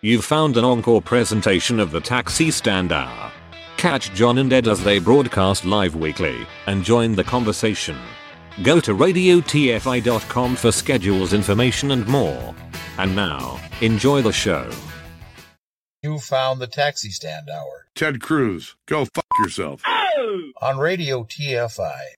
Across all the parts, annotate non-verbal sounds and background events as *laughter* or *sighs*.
You've found an encore presentation of the Taxi Stand Hour. Catch John and Ed as they broadcast live weekly and join the conversation. Go to radiotfi.com for schedules, information, and more. And now, enjoy the show. You found the Taxi Stand Hour Ted Cruz, go fuck yourself. on Radio TFI.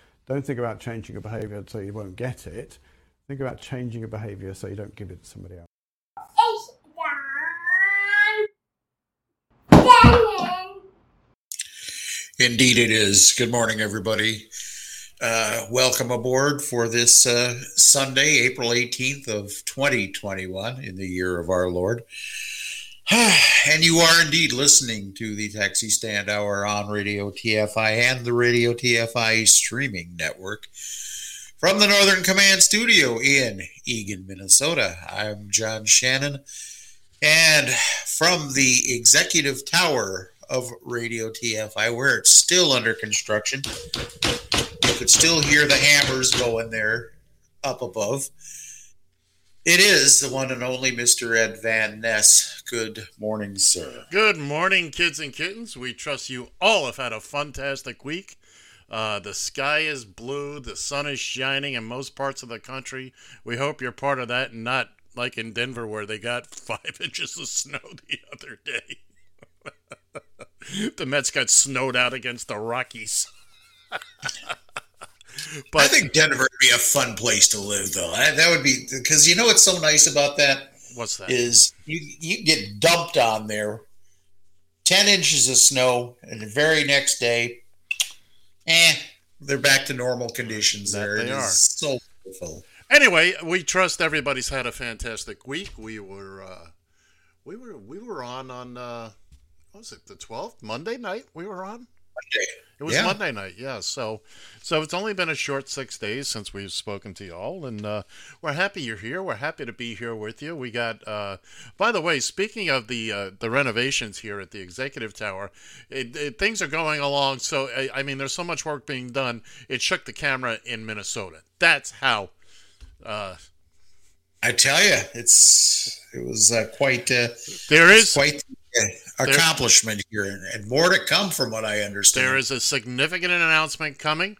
Don't think about changing your behaviour so you won't get it. Think about changing your behaviour so you don't give it to somebody else. Indeed, it is. Good morning, everybody. Uh, welcome aboard for this uh, Sunday, April 18th of 2021 in the year of our Lord. *sighs* and you are indeed listening to the Taxi Stand Hour on Radio TFI and the Radio TFI streaming network from the Northern Command Studio in Eagan, Minnesota. I'm John Shannon. And from the executive tower of Radio TFI, where it's still under construction, you could still hear the hammers going there up above. It is the one and only Mr. Ed Van Ness. Good morning, sir. Good morning, kids and kittens. We trust you all have had a fantastic week. Uh, the sky is blue, the sun is shining in most parts of the country. We hope you're part of that and not like in Denver where they got *laughs* five inches of snow the other day. *laughs* the Mets got snowed out against the Rockies. *laughs* but I think Denver would be a fun place to live, though. That that would be because you know what's so nice about that what's that? is you you get dumped on there, ten inches of snow, and the very next day, eh, they're back to normal conditions. That there, they It are. so beautiful. Anyway, we trust everybody's had a fantastic week. We were uh, we were we were on on uh, what was it the twelfth Monday night? We were on. It was Yeah. Monday night, yeah. So, so it's only been a short six days since we've spoken to y'all, and uh, we're happy you're here. We're happy to be here with you. We got, uh, by the way, speaking of the uh, the renovations here at the Executive Tower, it, it, things are going along. So, I, I mean, there's so much work being done. It shook the camera in Minnesota. That's how. Uh, I tell you, it's it was uh, quite uh, there is quite accomplishment here, and, more to come, from what I understand. There is a significant announcement coming.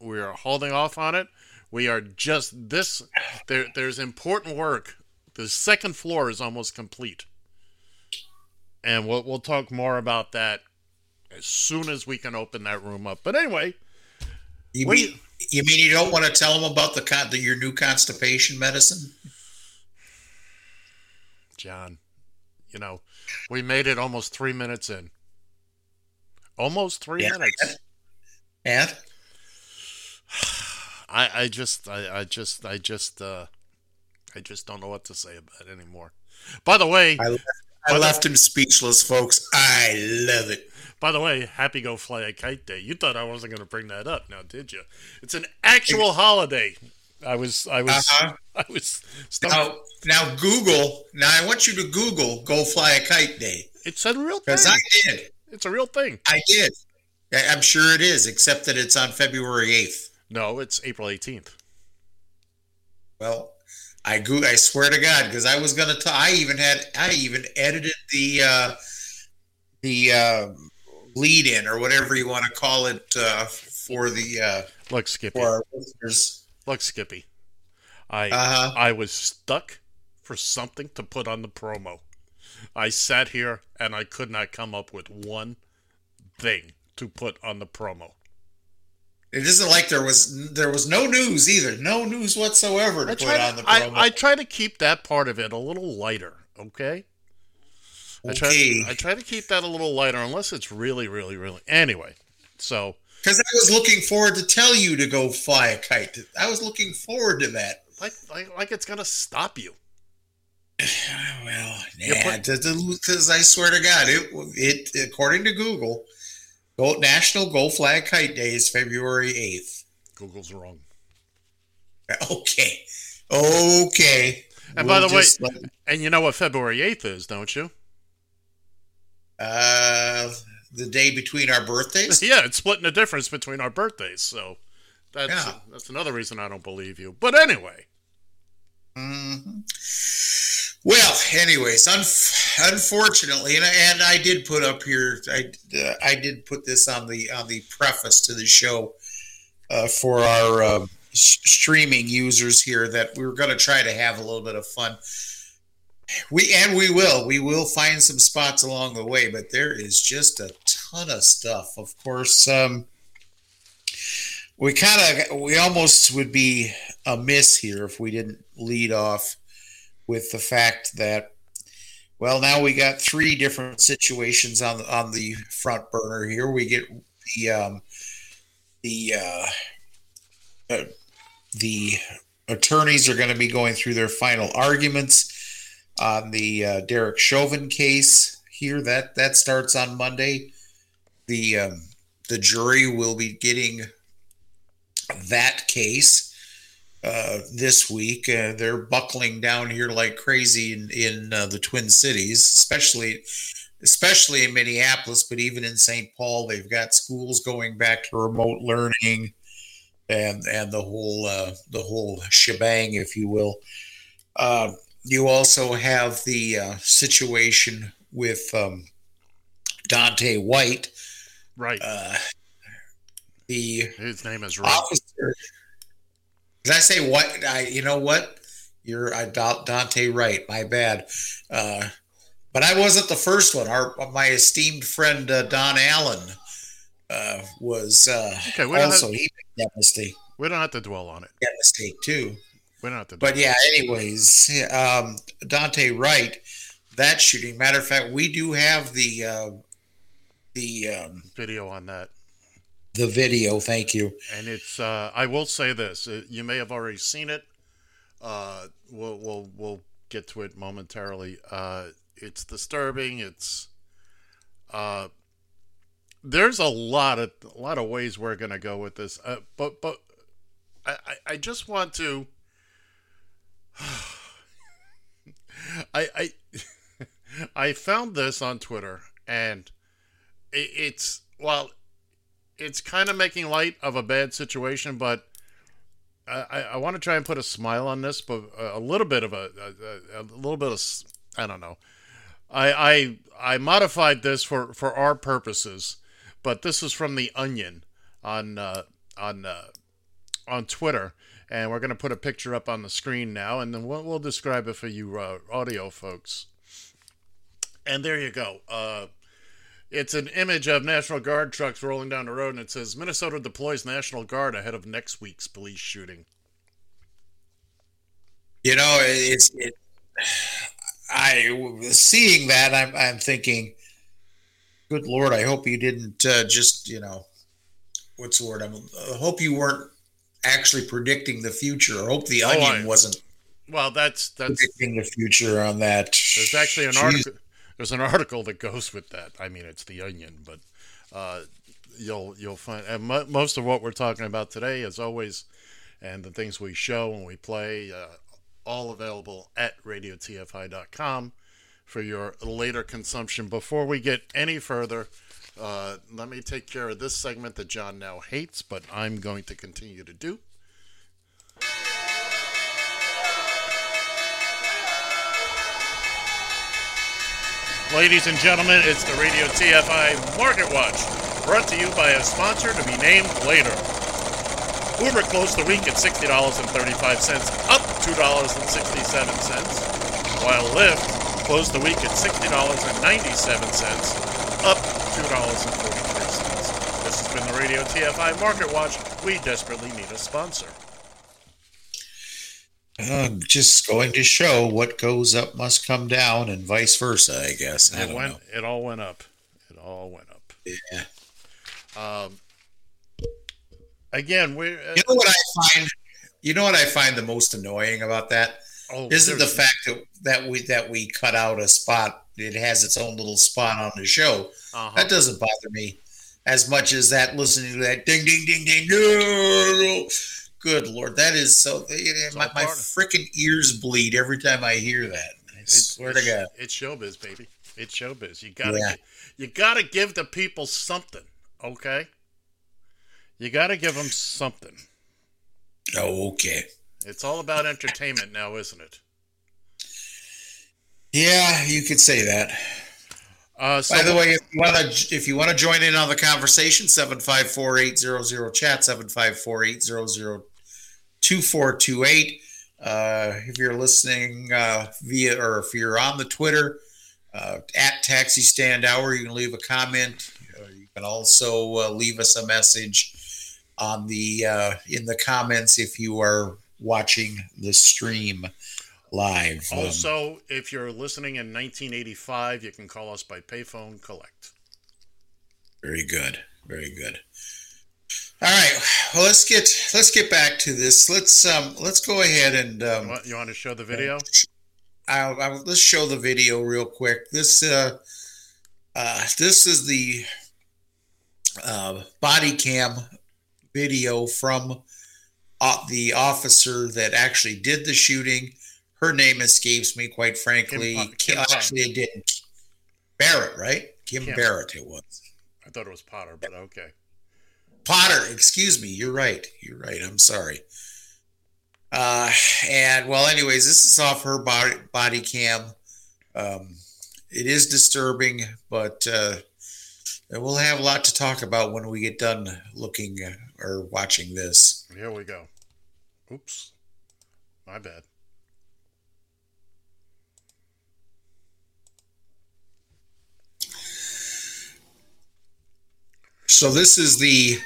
We are holding off on it. We are just this. There, there's important work. The second floor is almost complete, and we'll we'll talk more about that as soon as we can open that room up. But anyway, You mean, you mean you don't want to tell them about the, con- the your new constipation medicine? John, you know, we made it almost three minutes in. Almost three Yeah. minutes. And *sighs* I, I just I, I just I just uh I just don't know what to say about it anymore. By the way, I left, I left him speechless, folks. I love it. by the way, happy go fly a kite day. You thought I wasn't going to bring that up, now did you? It's an actual holiday. I was I was Uh-huh. *laughs* I was stumped. Now, now Google. Now I want you to Google "Go Fly a Kite Day" It's a real thing. because I did. It's a real thing. I did. I'm sure it is, except that it's on February 8th. No, it's April 18th. Well, I go. I swear to God, because I was gonna. T- I even had. I even edited the uh, the uh, lead in or whatever you want to call it uh, for the uh, Look, Skippy. for our listeners. Look, Skippy. I Uh-huh. I was stuck for something to put on the promo. I sat here and I could not come up with one thing to put on the promo. It isn't like there was there was no news either. No news whatsoever to I put try, on the to, I, promo. I try to keep that part of it a little lighter, okay? I try, Okay. I try to keep that a little lighter unless it's really, really, really. Anyway, so Because I was looking forward to tell you to go fly a kite. I was looking forward to that. like, like, like it's gonna stop you. *sighs* Well, yeah, because I swear to God, it it according to Google, Go, National Go Flag Kite Day is February eighth. Google's wrong. *laughs* Okay, okay. And by the way- let- And you know what February 8th is, don't you? uh, the day between our birthdays. *laughs* yeah, it's splitting the difference between our birthdays. So that's Yeah. that's another reason I don't believe you. But anyway, hmm Well, anyways, un- unfortunately, and I, and I did put up here, I uh, I did put this on the on the preface to the show uh, for our uh, streaming users here that we were going to try to have a little bit of fun. We and we will we will find some spots along the way, but there is just a ton of stuff. Of course, um, we kind of we almost would be amiss here if we didn't lead off with the fact that well now we got three different situations on the on the front burner here. We get the um the uh, uh the attorneys are going to be going through their final arguments on the uh, Derek Chauvin case here. That that starts on Monday the um, the jury will be getting that case uh, this week. Uh, they're buckling down here like crazy in in uh, the Twin Cities, especially especially in Minneapolis, but even in St. Paul, they've got schools going back to remote learning, and and the whole uh, the whole shebang, if you will. Uh, you also have the uh, situation with um, Dante White, right? uh, the His name is Ray. officer. Did I say what? I, you know what? You're I, Dante Wright. My bad. Uh, but I wasn't the first one. Our my esteemed friend uh, Don Allen uh, was uh, Okay, we don't also have- he made that mistake. We don't have to dwell on it. That mistake too. We don't have to. But yeah, anyways, um, Dante Wright, that shooting. Matter of fact, we do have the uh, the um, video on that. the video. Thank you. and it's uh, I will say this: uh, you may have already seen it. Uh, we'll we'll we'll get to it momentarily. Uh, it's disturbing. It's uh, there's a lot of a lot of ways we're gonna go with this, uh, but but I I, just want to. *sighs* I I *laughs* I found this on Twitter and it's well it's kind of making light of a bad situation, but I, I, want to try and put a smile on this, but a, little bit of a, a, a little bit of I don't know. I I I modified this for for our purposes, but this is from the Onion on uh, on uh, on Twitter, and we're gonna put a picture up on the screen now, and then we'll, we'll describe it for you uh, audio folks. And there you go. Uh, it's an image of National Guard trucks rolling down the road, and it says Minnesota deploys National Guard ahead of next week's police shooting. You know, it's it. I seeing that, I'm I'm thinking, good lord, I hope you didn't uh, just you know, what's the word? I'm, I hope you weren't actually predicting the future. I hope the Oh, Onion I- wasn't Well, that's that's predicting the future on that. there's actually an Jeez. article. There's an article that goes with that. I mean, it's the Onion, but uh, you'll you'll find and mo- most of what we're talking about today, as always, and the things we show and we play, uh, all available at radiotfi.com for your later consumption. Before we get any further, uh, let me take care of this segment that John now hates, but I'm going to continue to do. Ladies and gentlemen, it's the Radio TFI Market Watch, brought to you by a sponsor to be named later. Uber closed the week at $60.35, up $2.67, while Lyft closed the week at $60.97, up $2.43. This has been the Radio TFI Market Watch. We desperately need a sponsor. Um, just going to show what goes up must come down, and vice versa. I guess. I It don't went. know. It all went up. It all went up. Yeah. Um, again, we. Uh, You know what I find? You know what I find the most annoying about that oh, isn't the fact that that we that we cut out a spot. It has its own little spot on the show. Uh-huh. That doesn't bother me as much as that listening to that ding ding ding ding. No, good lord, that is so. My, my freaking ears bleed every time I hear that. I It's, swear to God. it's showbiz, baby. It's showbiz. You gotta, Yeah. you gotta give the people something, okay? You gotta give them something. Oh, okay. It's all about entertainment now, isn't it? Yeah, you could say that. Uh, so By the way, if you want to if you want to join in on the conversation, 754-800 chat, 754-800-2428. Uh, if you're listening uh, via or if you're on the Twitter uh, at Taxi Stand Hour, you can leave a comment. Uh, you can also uh, leave us a message on the uh, in the comments if you are watching the stream live. Um, also, if you're listening in 1985, you can call us by payphone collect. Very good. Very good. All right. Well, let's get let's get back to this. Let's um let's go ahead and You um want, you want to show the video? I'll, I'll, let's show the video real quick. This uh uh this is the uh body cam video from uh, the officer that actually did the shooting. Her name escapes me, quite frankly. Kim Kim actually, it didn't. Barrett, right? Kim, Kim. Barrett, it was. I thought it was Potter, but okay. Potter, excuse me. You're right. You're right. I'm sorry. Uh, and well, anyways, this is off her body body cam. Um, it is disturbing, but uh, we'll have a lot to talk about when we get done looking uh, or watching this. Here we go. Oops. My bad. So this is the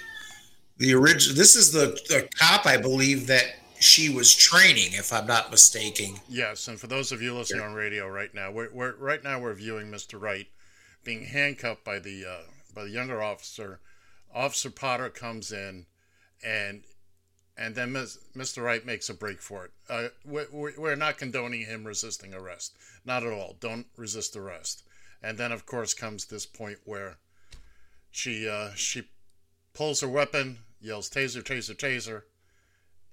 the original. This is the, the cop, I believe, that she was training, if I'm not mistaken. Yes, and for those of you listening on radio right now, we're, we're right now we're viewing Mr. Wright being handcuffed by the uh, by the younger officer. Officer Potter comes in, and and then Ms., Mr. Wright makes a break for it. Uh, we- we- we're not condoning him resisting arrest, not at all. Don't resist arrest. And then of course comes this point where she uh, she pulls her weapon, yells taser, taser, taser,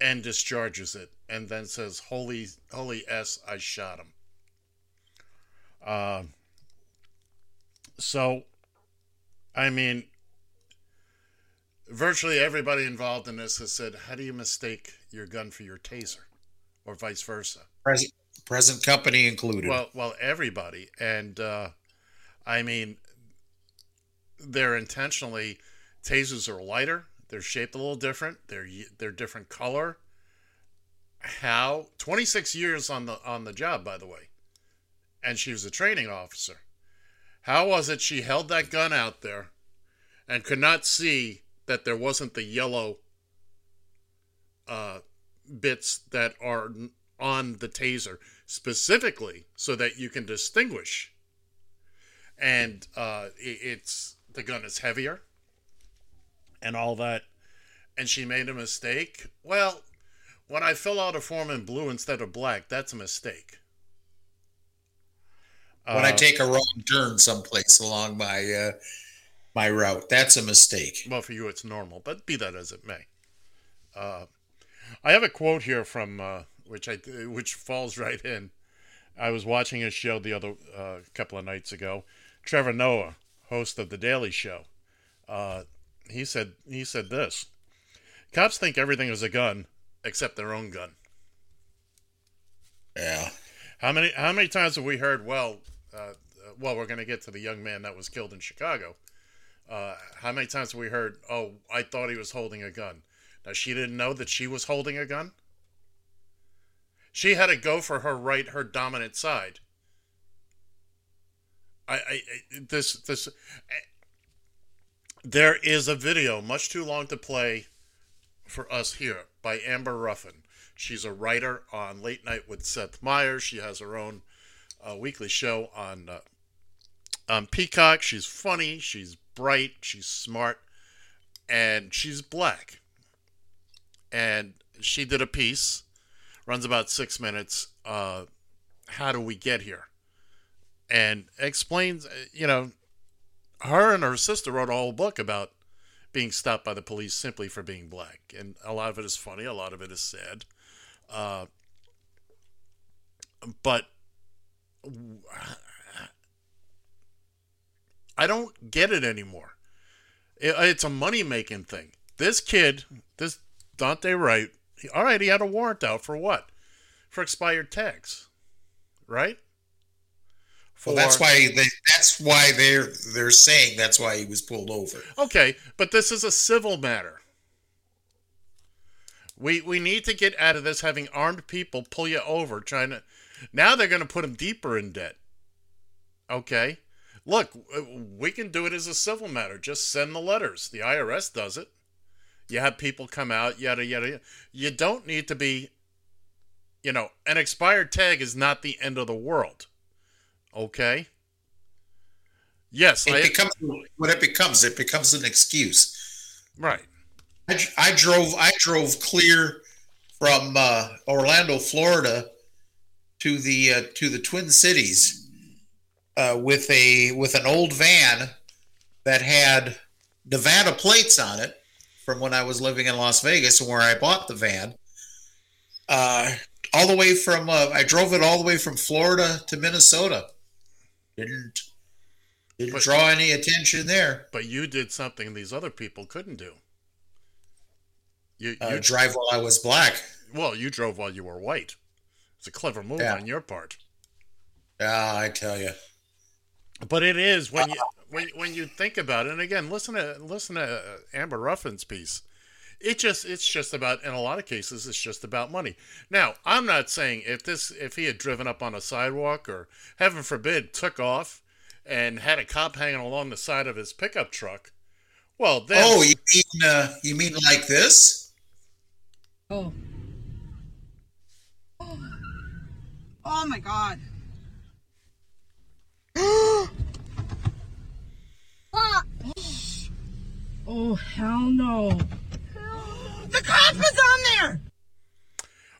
and discharges it, and then says, "Holy, holy s, I shot him." Uh, so, I mean, virtually everybody involved in this has said, "How do you mistake your gun for your taser?" or vice versa. Present present company included. Well, well, everybody, and uh, I mean, they're intentionally tasers are lighter. They're shaped a little different. They're they're different color. How? Twenty six years on the on the job, by the way, and she was a training officer. How was it she held that gun out there, and could not see that there wasn't the yellow uh, bits that are on the taser specifically so that you can distinguish. And uh, it, it's the gun is heavier and all that. And she made a mistake. Well, when I fill out a form in blue instead of black, that's a mistake. when I Uh, take a wrong turn someplace along my uh, my route, that's a mistake. Well, for you, it's normal, but be that as it may. Uh, I have a quote here from uh, which I which falls *laughs* right in. I was watching a show the other uh, couple of nights ago. Trevor Noah, host of the Daily Show, uh, he said he said this: "Cops think everything is a gun except their own gun." Yeah. How many how many times have we heard? Well, uh, well, we're going to get to the young man that was killed in Chicago. Uh, how many times have we heard? Oh, I thought he was holding a gun. Now she didn't know that she was holding a gun. She had to go for her right, her dominant side. I, I, I this, this. There is a video, much too long to play for us here, by Amber Ruffin. She's a writer on Late Night with Seth Meyers. She has her own uh, weekly show on uh, on Peacock. She's funny, she's bright, she's smart, and she's black. And she did a piece, runs about six minutes. Uh, how do we get here? And explains, uh, you know, her and her sister wrote a whole book about being stopped by the police simply for being black. And a lot of it is funny, a lot of it is sad. Uh, but I don't get it anymore. It, it's a money making thing. This kid, this Dante Wright, he, all right, he had a warrant out for what? For expired tags, right? Well, that's why they. That's why they're they're saying that's why he was pulled over. Okay, but this is a civil matter. We we need to get out of this having armed people pull you over trying to. Now they're going to put him deeper in debt. Okay, look, we can do it as a civil matter. Just send the letters. The IRS does it. You have people come out, yada yada yada. You don't need to be. You know, an expired tag is not the end of the world. Okay. Yes, It I, becomes what it becomes. It becomes an excuse. right. I, I drove. I drove clear from uh, Orlando, Florida, to the uh, to the Twin Cities uh, with a with an old van that had Nevada plates on it from when I was living in Las Vegas and where I bought the van. Uh, all the way from uh, I drove it all the way from Florida to Minnesota. Didn't didn't But- draw any attention there. But you did something these other people couldn't do. You, Uh, you drive while I was black. well, you drove while you were white. It's a clever move Yeah. on your part. Yeah, I tell you. But it is when you when when you think about it. And again, listen to listen to Amber Ruffin's piece. It just it's just about in a lot of cases it's just about money. Now I'm not saying if this if he had driven up on a sidewalk or heaven forbid took off and had a cop hanging along the side of his pickup truck. Well, then Oh, you mean uh, you mean like this? Oh. Oh my god. *gasps* oh hell no. The cop is on there!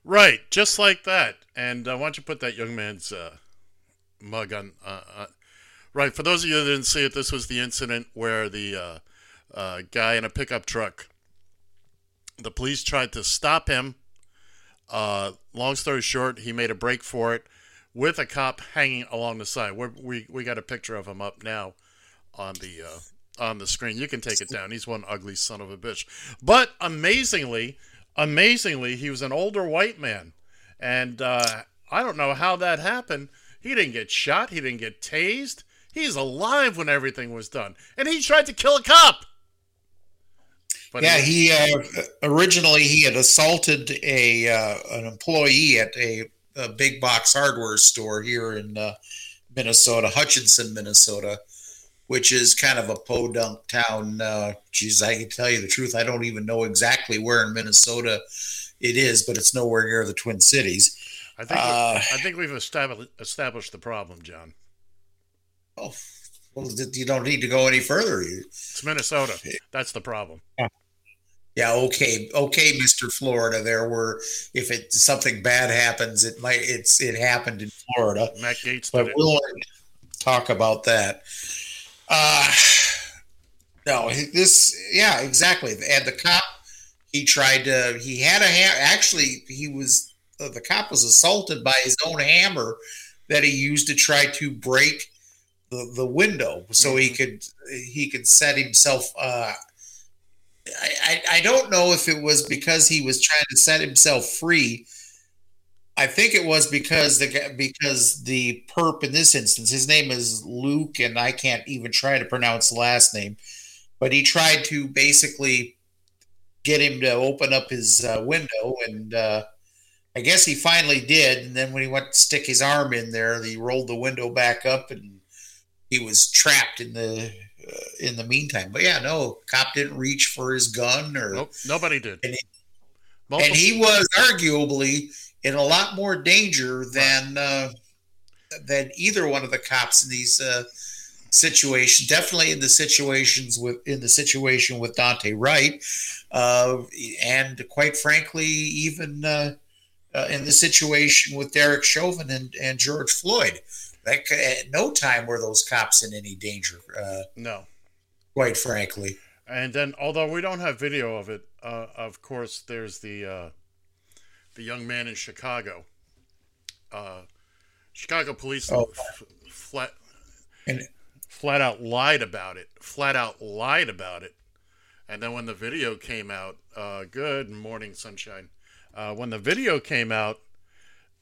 Right, just like that. And uh, why don't you put that young man's uh, mug on? Uh, uh, right, for those of you that didn't see it, this was the incident where the uh, uh, guy in a pickup truck, the police tried to stop him. Long story short, he made a break for it with a cop hanging along the side. We're, we we got a picture of him up now on the on the screen. You can take it down. He's one ugly son of a bitch. But amazingly, amazingly, he was an older white man, and uh, I don't know how that happened. He didn't get shot. He didn't get tased. He's alive when everything was done, and he tried to kill a cop. But yeah, he uh, originally he had assaulted a uh, an employee at a, a big box hardware store here in uh, Minnesota, Hutchinson, Minnesota, which is kind of a podunk town. Uh, geez, I can tell you the truth, I don't even know exactly where in Minnesota it is, but it's nowhere near the Twin Cities. I think uh, I think we've established established the problem, John. Oh, well, you don't need to go any further. It's Minnesota. That's the problem. Yeah, Yeah, okay, okay, Mister Florida. There were if it something bad happens, it might it's it happened in Florida, Matt Gaetz but we'll talk about that. Uh *sighs* no, this yeah, exactly. And the cop, he tried to. He had a ha- actually he was uh, the cop was assaulted by his own hammer that he used to try to break the, the window so he could he could set himself uh I, I, I don't know if it was because he was trying to set himself free. I think it was because the because the perp in this instance, his name is Luke, and I can't even try to pronounce the last name, but he tried to basically get him to open up his uh, window, and uh, I guess he finally did. And then when he went to stick his arm in there, he rolled the window back up, and he was trapped in the in the meantime. But yeah, no, cop didn't reach for his gun or Nope, nobody did. And and he was arguably in a lot more danger than uh, than either one of the cops in these uh, situations. Definitely in the situations with in the situation with Dante Wright, uh, and quite frankly, even uh, uh, in the situation with Derek Chauvin and, and George Floyd. Like at no time were those cops in any danger. Uh, no. quite frankly. And then, although we don't have video of it, uh, of course, there's the uh, the young man in Chicago. Uh, Chicago police Oh. f- flat And flat out lied about it. Flat out lied about it. And then when the video came out, uh, good morning, sunshine. Uh, when the video came out,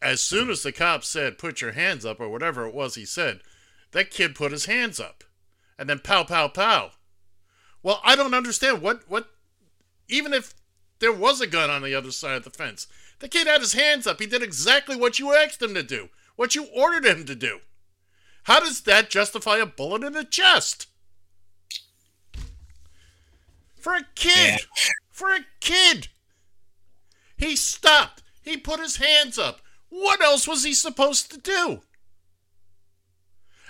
as soon as the cop said, "Put your hands up" or whatever it was he said, that kid put his hands up, and then pow, pow, pow. Well, I don't understand what what. Even if there was a gun on the other side of the fence, the kid had his hands up. He did exactly what you asked him to do, what you ordered him to do. How does that justify a bullet in the chest? For a kid! For a kid! He stopped. He put his hands up. What else was he supposed to do?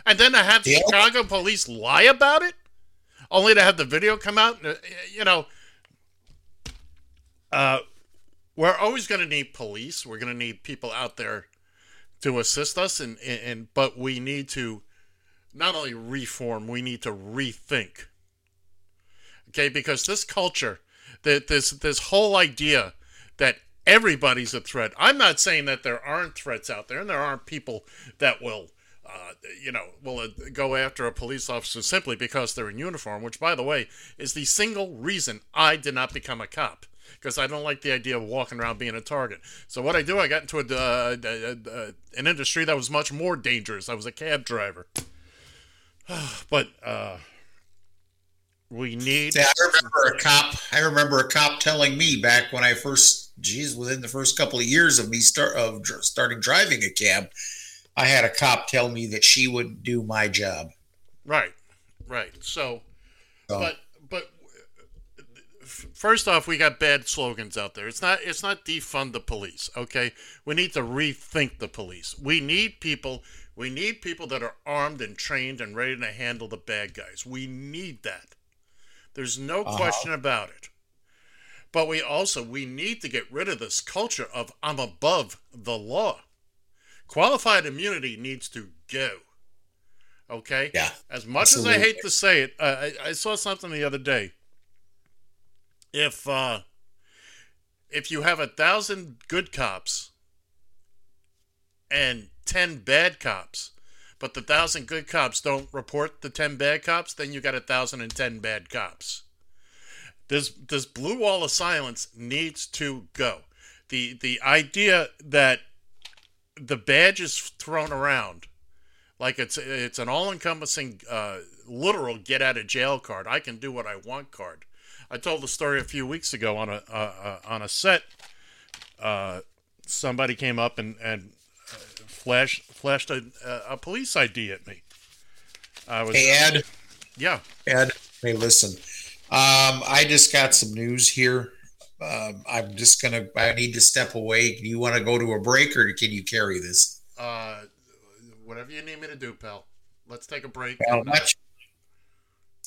And then to have Yeah. Chicago police lie about it? Only to have the video come out? Uh, You know, uh, we're always going to need police. We're going to need people out there to assist us, and, and, and but we need to not only reform, we need to rethink. Okay, because this culture, that this this whole idea that everybody's a threat. I'm not saying that there aren't threats out there, and there aren't people that will, uh, you know, will uh, go after a police officer simply because they're in uniform. Which, by the way, is the single reason I did not become a cop because I don't like the idea of walking around being a target. So what I do, I got into a, uh, uh, uh, an industry that was much more dangerous. I was a cab driver. *sighs* but uh, we need. Yeah, I remember a cop. I remember a cop telling me back when I first, geez, within the first couple of years of me start of starting driving a cab, I had a cop tell me that she wouldn't do my job. Right, right. So, So, but first off, we got bad slogans out there. It's not it's not defund the police. Okay, we need to rethink the police. We need people. We need people that are armed and trained and ready to handle the bad guys. We need that. There's no Uh-huh. question about it. But we also we need to get rid of this culture of I'm above the law. Qualified immunity needs to go. Okay? Yeah, As much as I hate to say it, uh, I, I saw something the other day. If uh, if you have a thousand good cops and ten bad cops, but the thousand good cops don't report the ten bad cops, then you got a thousand and ten bad cops. This this blue wall of silence needs to go. The the idea that the badge is thrown around like it's it's an all-encompassing uh, literal get out of jail card i can do what i want card i told the story a few weeks ago on a uh, on a set uh, somebody came up and and uh, flashed flashed a, a police id at me i was hey Ed, yeah Ed, hey, listen. Um, I just got some news here. Um, I'm just gonna. I need to step away. Do you want to go to a break, or can you carry this? uh, whatever you need me to do pal let's take a break much?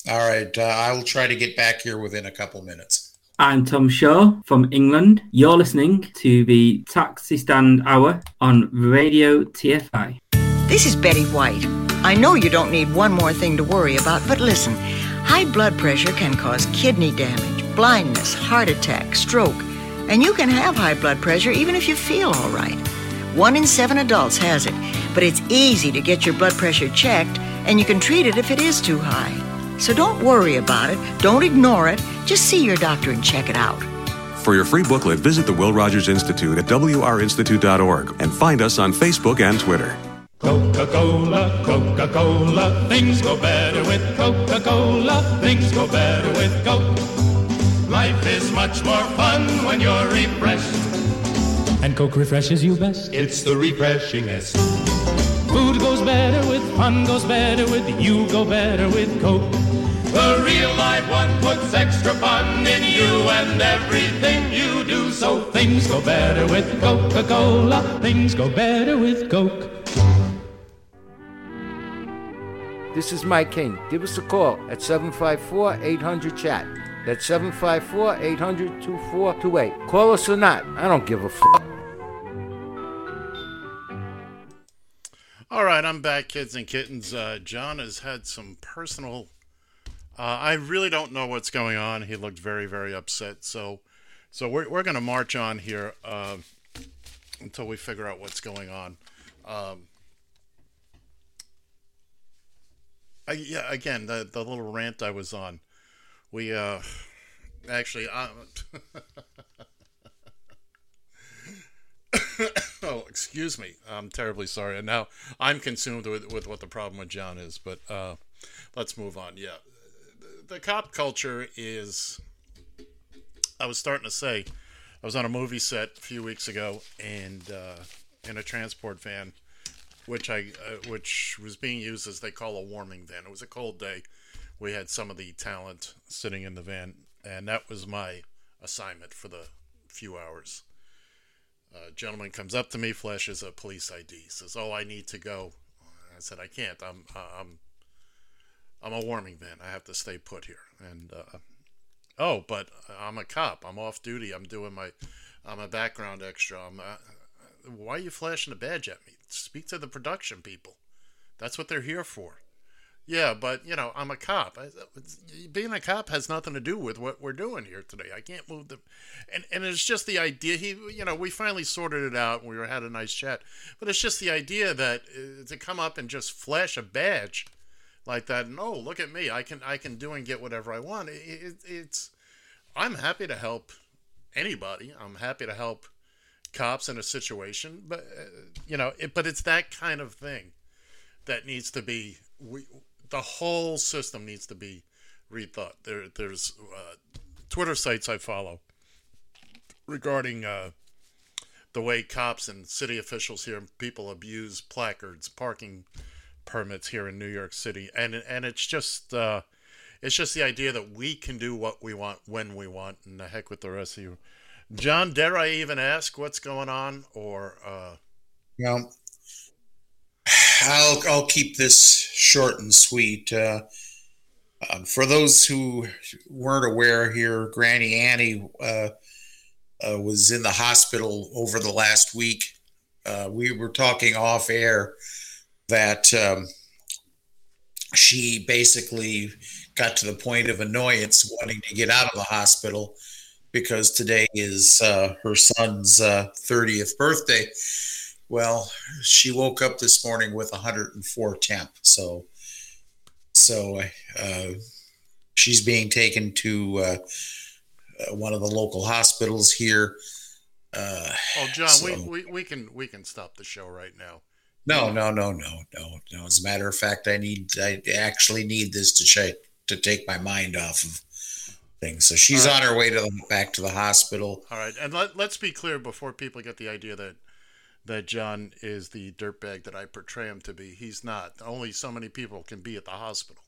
All right, uh, I will try to get back here within a couple minutes. I'm Tom Shaw from England. You're listening to the Taxi Stand Hour on Radio TFI. This is Betty White. I know you don't need one more thing to worry about, but listen high blood pressure can cause kidney damage, blindness, heart attack, stroke, and you can have high blood pressure even if you feel all right. One in seven adults has it, but it's easy to get your blood pressure checked, and you can treat it if it is too high. So don't worry about it, don't ignore it, just see your doctor and check it out. For your free booklet, visit the Will Rogers Institute at wrinstitute.org and find us on Facebook and Twitter. Coca-Cola, Coca-Cola, things go better with Coca-Cola, things go better with Coke. Life is much more fun when you're refreshed. And Coke refreshes you best. It's the refreshingest. Food goes better with fun, goes better with you, go better with Coke. The real live one puts extra fun in you and everything you do. So Things go better with Coca-Cola. Things go better with Coke. This is Mike King. Give us a call at 754 800 chat. That's 754 800 2428. Call us or not. I don't give a fuck. All right, I'm back, kids and kittens. Uh, John has had some personal. Uh, I really don't know what's going on. He looked very, very upset. So, so we're we're gonna march on here uh, until we figure out what's going on. Um, I, yeah, again, the the little rant I was on. We uh, actually. Uh, *laughs* *coughs* oh, excuse me. I'm terribly sorry. And now I'm consumed with, with what the problem with John is. But uh, let's move on. Yeah, the, the cop culture is. I was starting to say, I was on a movie set a few weeks ago, and uh, in a transport van, which I uh, which was being used as they call a warming van. It was a cold day. We had some of the talent sitting in the van, and that was my assignment for the few hours. A gentleman comes up to me, flashes a police ID, says, "Oh, I need to go." I said, "I can't. I'm I'm I'm a warming van. I have to stay put here." And uh, oh, but I'm a cop. I'm off duty. I'm doing my I'm a background extra. I'm, uh, why are you flashing a badge at me? Speak to the production people. That's what they're here for. Yeah, but you know, I'm a cop. I, being a cop has nothing to do with what we're doing here today. I can't move the, and and it's just the idea. He, you know, we finally sorted it out. We had a nice chat, but it's just the idea that uh, to come up and just flash a badge like that. And oh, look at me! I can I can do and get whatever I want. It, it, it's I'm happy to help anybody. I'm happy to help cops in a situation, but uh, you know, it, but it's that kind of thing that needs to be we the whole system needs to be rethought. There, there's uh, Twitter sites I follow regarding uh, the way cops and city officials here, people abuse placards, parking permits here in New York City, and and it's just uh, it's just the idea that we can do what we want when we want, and the heck with the rest of you. John, dare I even ask what's going on, or uh, well, I'll I'll keep this short and sweet. Uh, um, for those who weren't aware, here, Granny Annie uh, uh, was in the hospital over the last week. Uh, we were talking off air that um, she basically got to the point of annoyance, wanting to get out of the hospital because today is uh, her son's 30th birthday well, she woke up this morning with 104 temp. So, so uh, she's being taken to uh, uh, one of the local hospitals here. Uh, oh, John, so, we, we, we can we can stop the show right now. No, no, no, no, no, no. As a matter of fact, I need I actually need this to check to take my mind off of things. So she's right. on her way to the, back to the hospital. All right, and let, let's be clear before people get the idea that that John is the dirtbag that I portray him to be. He's not. Only so many people can be at the hospital.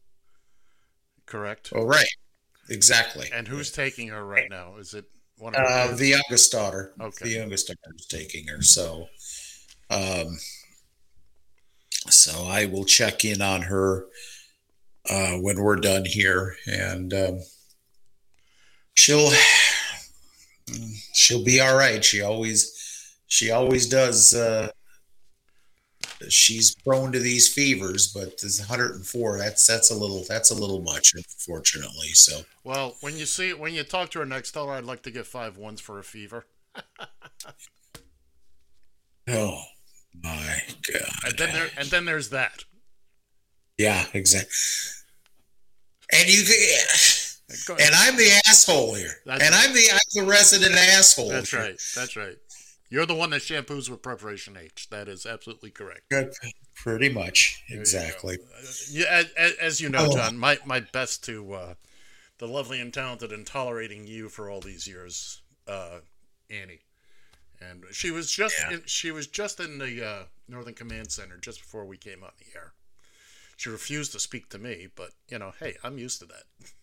Correct? Oh, right. Exactly. And who's taking her right now? Is it one of uh, the youngest daughter? Okay. The youngest daughter is taking her. So, um, so I will check in on her uh, when we're done here, and um, she'll she'll be all right. She always she always does. Uh, she's prone to these fevers, but this 104 that's that's a little that's a little much, unfortunately. So well, when you see when you talk to her next, tell her I'd like to get five ones for a fever. *laughs* oh my god! And then there and then there's that. Yeah, exactly. And you can, and I'm the asshole here, That's and right. I'm the I'm the resident asshole. That's here. right. That's right. You're the one that shampoos with preparation H. That is absolutely correct. Good. Pretty much. Exactly. Yeah, as, as, you know, oh. John, my, my best to uh, the lovely and talented and tolerating you for all these years, uh, Annie. And she was just yeah. in, she was just in the uh, Northern Command Center just before we came on the air. She refused to speak to me, but you know, hey, I'm used to that. *laughs*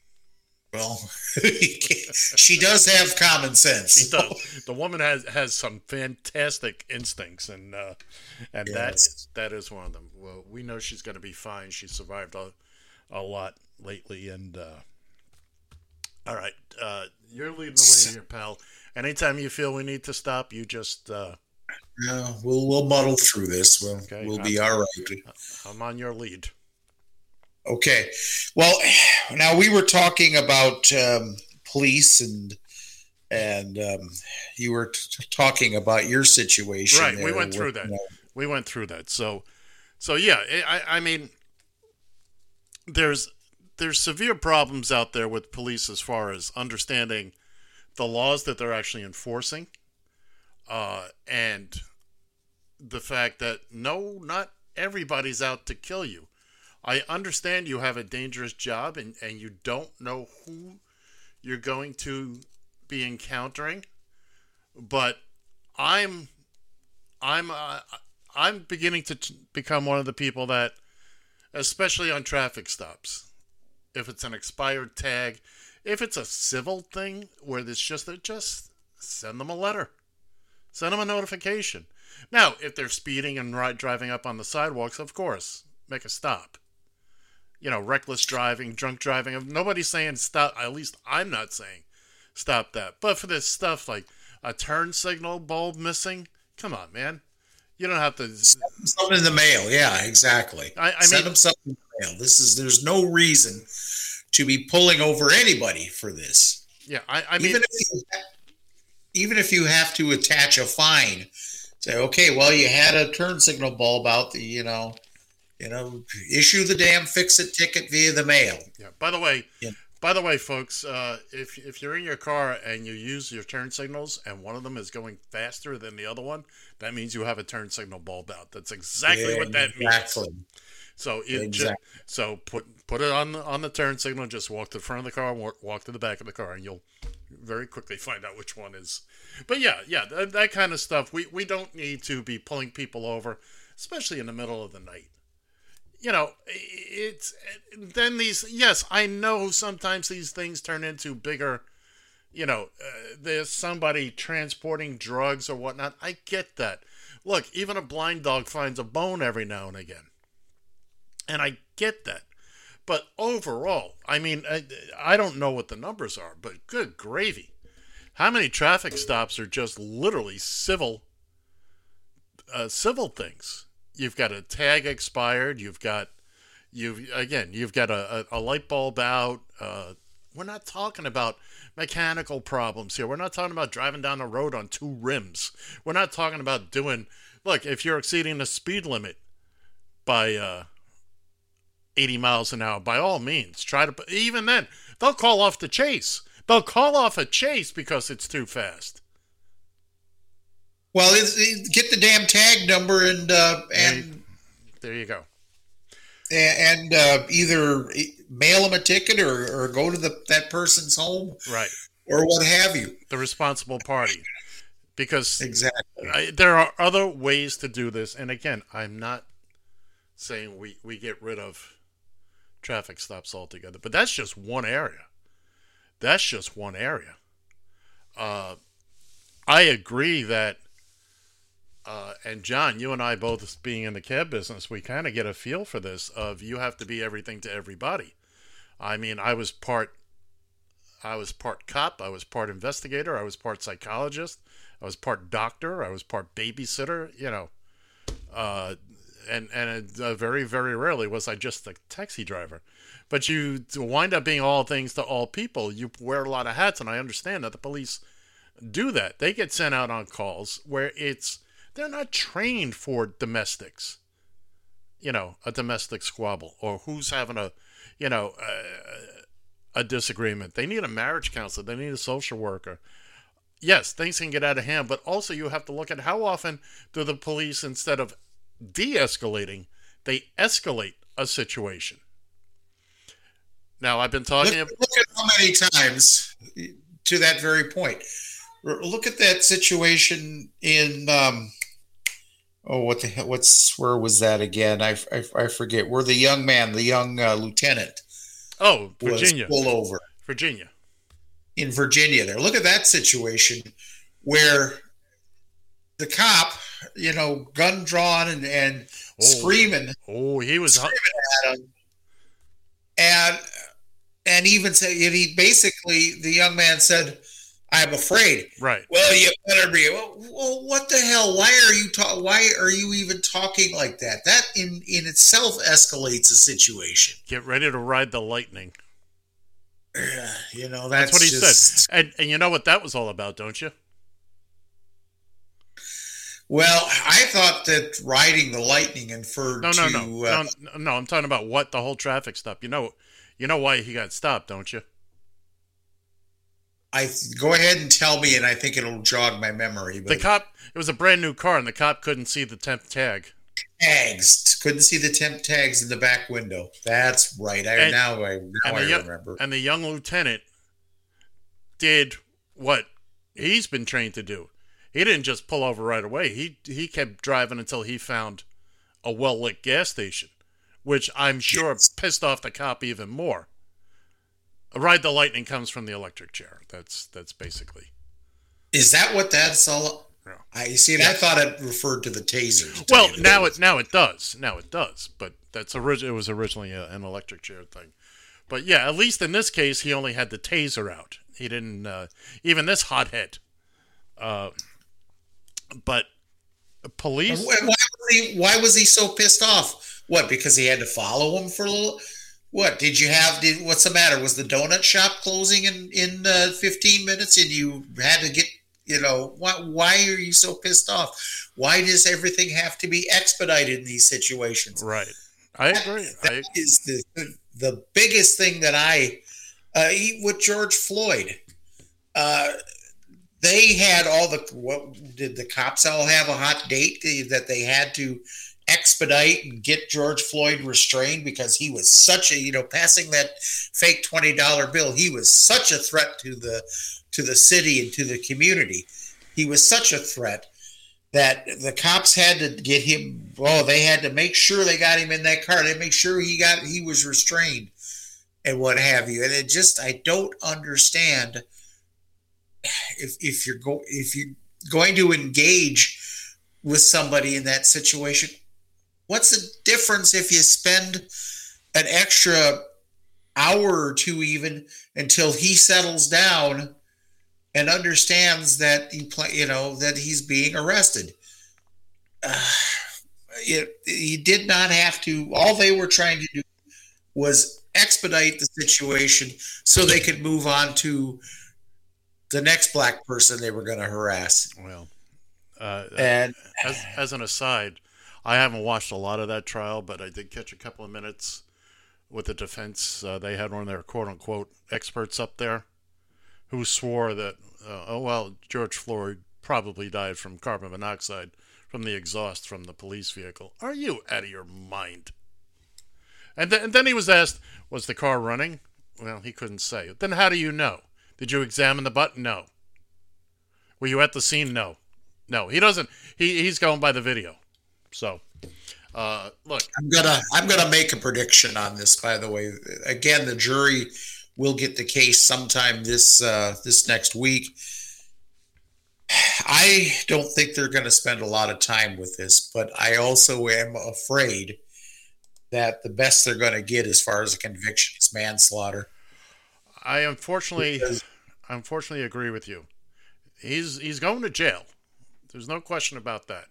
Well, *laughs* she does have common sense. She does. The woman has has some fantastic instincts, and uh, and yes. that that is one of them. Well, we know she's going to be fine. She survived a, a lot lately, and uh, all right, uh, you're leading the way here, pal. Anytime you feel we need to stop, you just. Uh, yeah, we'll we'll muddle through this. We'll okay, we'll I'm, be all right. I'm on your lead. Okay. Well, now we were talking about um, police and and um, you were t- talking about your situation. Right. We went through that. We went through that. So, so yeah. I, I mean, there's there's severe problems out there with police as far as understanding the laws that they're actually enforcing, uh, and the fact that no, not everybody's out to kill you. I understand you have a dangerous job and, and you don't know who you're going to be encountering, but I'm I'm uh, I'm beginning to t- become one of the people that, especially on traffic stops, if it's an expired tag, if it's a civil thing where it's just just send them a letter, send them a notification. Now, if they're speeding and driving up on the sidewalks, of course, make a stop you know, reckless driving, drunk driving. Nobody's saying stop. At least I'm not saying stop that. But for this stuff like a turn signal bulb missing, come on, man. You don't have to send something in the mail. Yeah, exactly. I, I send mean, them something in the mail. This is there's no reason to be pulling over anybody for this. Yeah, I, I mean, even if you, even if you have to attach a fine, say, okay, well, you had a turn signal bulb out. The you know you know, issue the damn fix it ticket via the mail. Yeah. By the way, yeah. by the way, folks, uh, if if you're in your car and you use your turn signals and one of them is going faster than the other one, that means you have a turn signal bulb out. That's exactly yeah, what that exactly. means. So it exactly. just, so put put it on the, on the turn signal. Just walk to the front of the car, walk, walk to the back of the car, and you'll very quickly find out which one is. But yeah, yeah, that, that kind of stuff. We we don't need to be pulling people over, especially in the middle of the night you know, it's then these. Yes, I know sometimes these things turn into bigger. You know, uh, there's somebody transporting drugs or whatnot. I get that. Look, even a blind dog finds a bone every now and again, and I get that. But overall, I mean, I, I don't know what the numbers are, but good gravy. How many traffic stops are just literally civil uh, civil things? You've got a tag expired. You've got you've again you've got a, a, a light bulb out. Uh, we're not talking about mechanical problems here. We're not talking about driving down the road on two rims. We're not talking about doing. Look, if you're exceeding the speed limit by uh, 80 miles an hour, by all means, try to. Even then, they'll call off the chase. They'll call off a chase because it's too fast. Well, get the damn tag number and uh, and there you go. And uh, either mail them a ticket or, or go to the that person's home, right, or what have you. The responsible party, because exactly I, there are other ways to do this. And again, I'm not saying we we get rid of traffic stops altogether, but that's just one area. That's just one area. Uh, I agree that uh, and John, you and I both being in the cab business, we kind of get a feel for this of you have to be everything to everybody. I mean, I was part I was part cop, I was part investigator, I was part psychologist, I was part doctor, I was part babysitter, you know. Uh, and and uh, very very rarely was I just a taxi driver. But you wind up being all things to all people. You wear a lot of hats, and I understand that the police do that. They get sent out on calls where it's they're not trained for domestics. You know, a domestic squabble or who's having a, you know, a, a disagreement. They need a marriage counselor. They need a social worker. Yes, things can get out of hand, but also you have to look at how often do the police, instead of de-escalating, they escalate a situation. Now, I've been talking. Look, look at how many times to that very point. Look at that situation in um, oh, what the hell? What's where was that again? I, I, I forget. Where the young man, the young uh, lieutenant, oh, Virginia, pulled over. Virginia, in Virginia. There, look at that situation where the cop, you know, gun drawn and and oh. screaming. Oh, he was screaming at him, and and even say, and he basically the young man said I'm afraid. Right. Well, you better be. Well, what the hell? Why are you talk? Why are you even talking like that? That in in itself escalates a situation. Get ready to ride the lightning. *sighs* you know that's, that's what he just... said, and and you know what that was all about, don't you? Well, I thought that riding the lightning inferred no, no, to, no, uh, no, no. I'm talking about what the whole traffic stop. You know, you know why he got stopped, don't you? I go ahead and tell me, and I think it'll jog my memory. But the cop, it was a brand new car, and the cop couldn't see the temp tag. Tags couldn't see the temp tags in the back window. That's right. I and, now I now I young, remember. And the young lieutenant did what he's been trained to do. He didn't just pull over right away. He he kept driving until he found a well lit gas station, which I'm sure yes. pissed off the cop even more. Ride the lightning comes from the electric chair. That's that's basically. Is that what that's all? Yeah. I see. Yeah. I thought it referred to the taser. Well, now it now it does. Now it does. But that's original. It was originally a, an electric chair thing. But yeah, at least in this case, he only had the taser out. He didn't uh, even this hothead. Uh, but police. Why, why, was he, why was he so pissed off? What? Because he had to follow him for a little. What did you have? Did what's the matter? Was the donut shop closing in in uh, 15 minutes, and you had to get? You know why? Why are you so pissed off? Why does everything have to be expedited in these situations? Right. I agree. That, that I... is the the biggest thing that I uh, with George Floyd. Uh, they had all the what did the cops all have a hot date that they had to expedite and get George Floyd restrained because he was such a you know passing that fake twenty dollar bill. He was such a threat to the to the city and to the community. He was such a threat that the cops had to get him. Oh, they had to make sure they got him in that car. They make sure he got he was restrained and what have you. And it just I don't understand if if you're go if you're going to engage with somebody in that situation What's the difference if you spend an extra hour or two even until he settles down and understands that he play, you know that he's being arrested? Uh, it, he did not have to. All they were trying to do was expedite the situation so they could move on to the next black person they were going to harass. Well, uh, and as, as an aside, I haven't watched a lot of that trial, but I did catch a couple of minutes with the defense. Uh, they had one of their quote unquote experts up there who swore that, uh, oh, well, George Floyd probably died from carbon monoxide from the exhaust from the police vehicle. Are you out of your mind? And, th- and then he was asked, was the car running? Well, he couldn't say. Then how do you know? Did you examine the button? No. Were you at the scene? No. No, he doesn't. He, he's going by the video. So, uh, look, I'm gonna I'm gonna make a prediction on this. By the way, again, the jury will get the case sometime this uh, this next week. I don't think they're going to spend a lot of time with this, but I also am afraid that the best they're going to get as far as a conviction is manslaughter. I unfortunately, because, unfortunately agree with you. He's he's going to jail. There's no question about that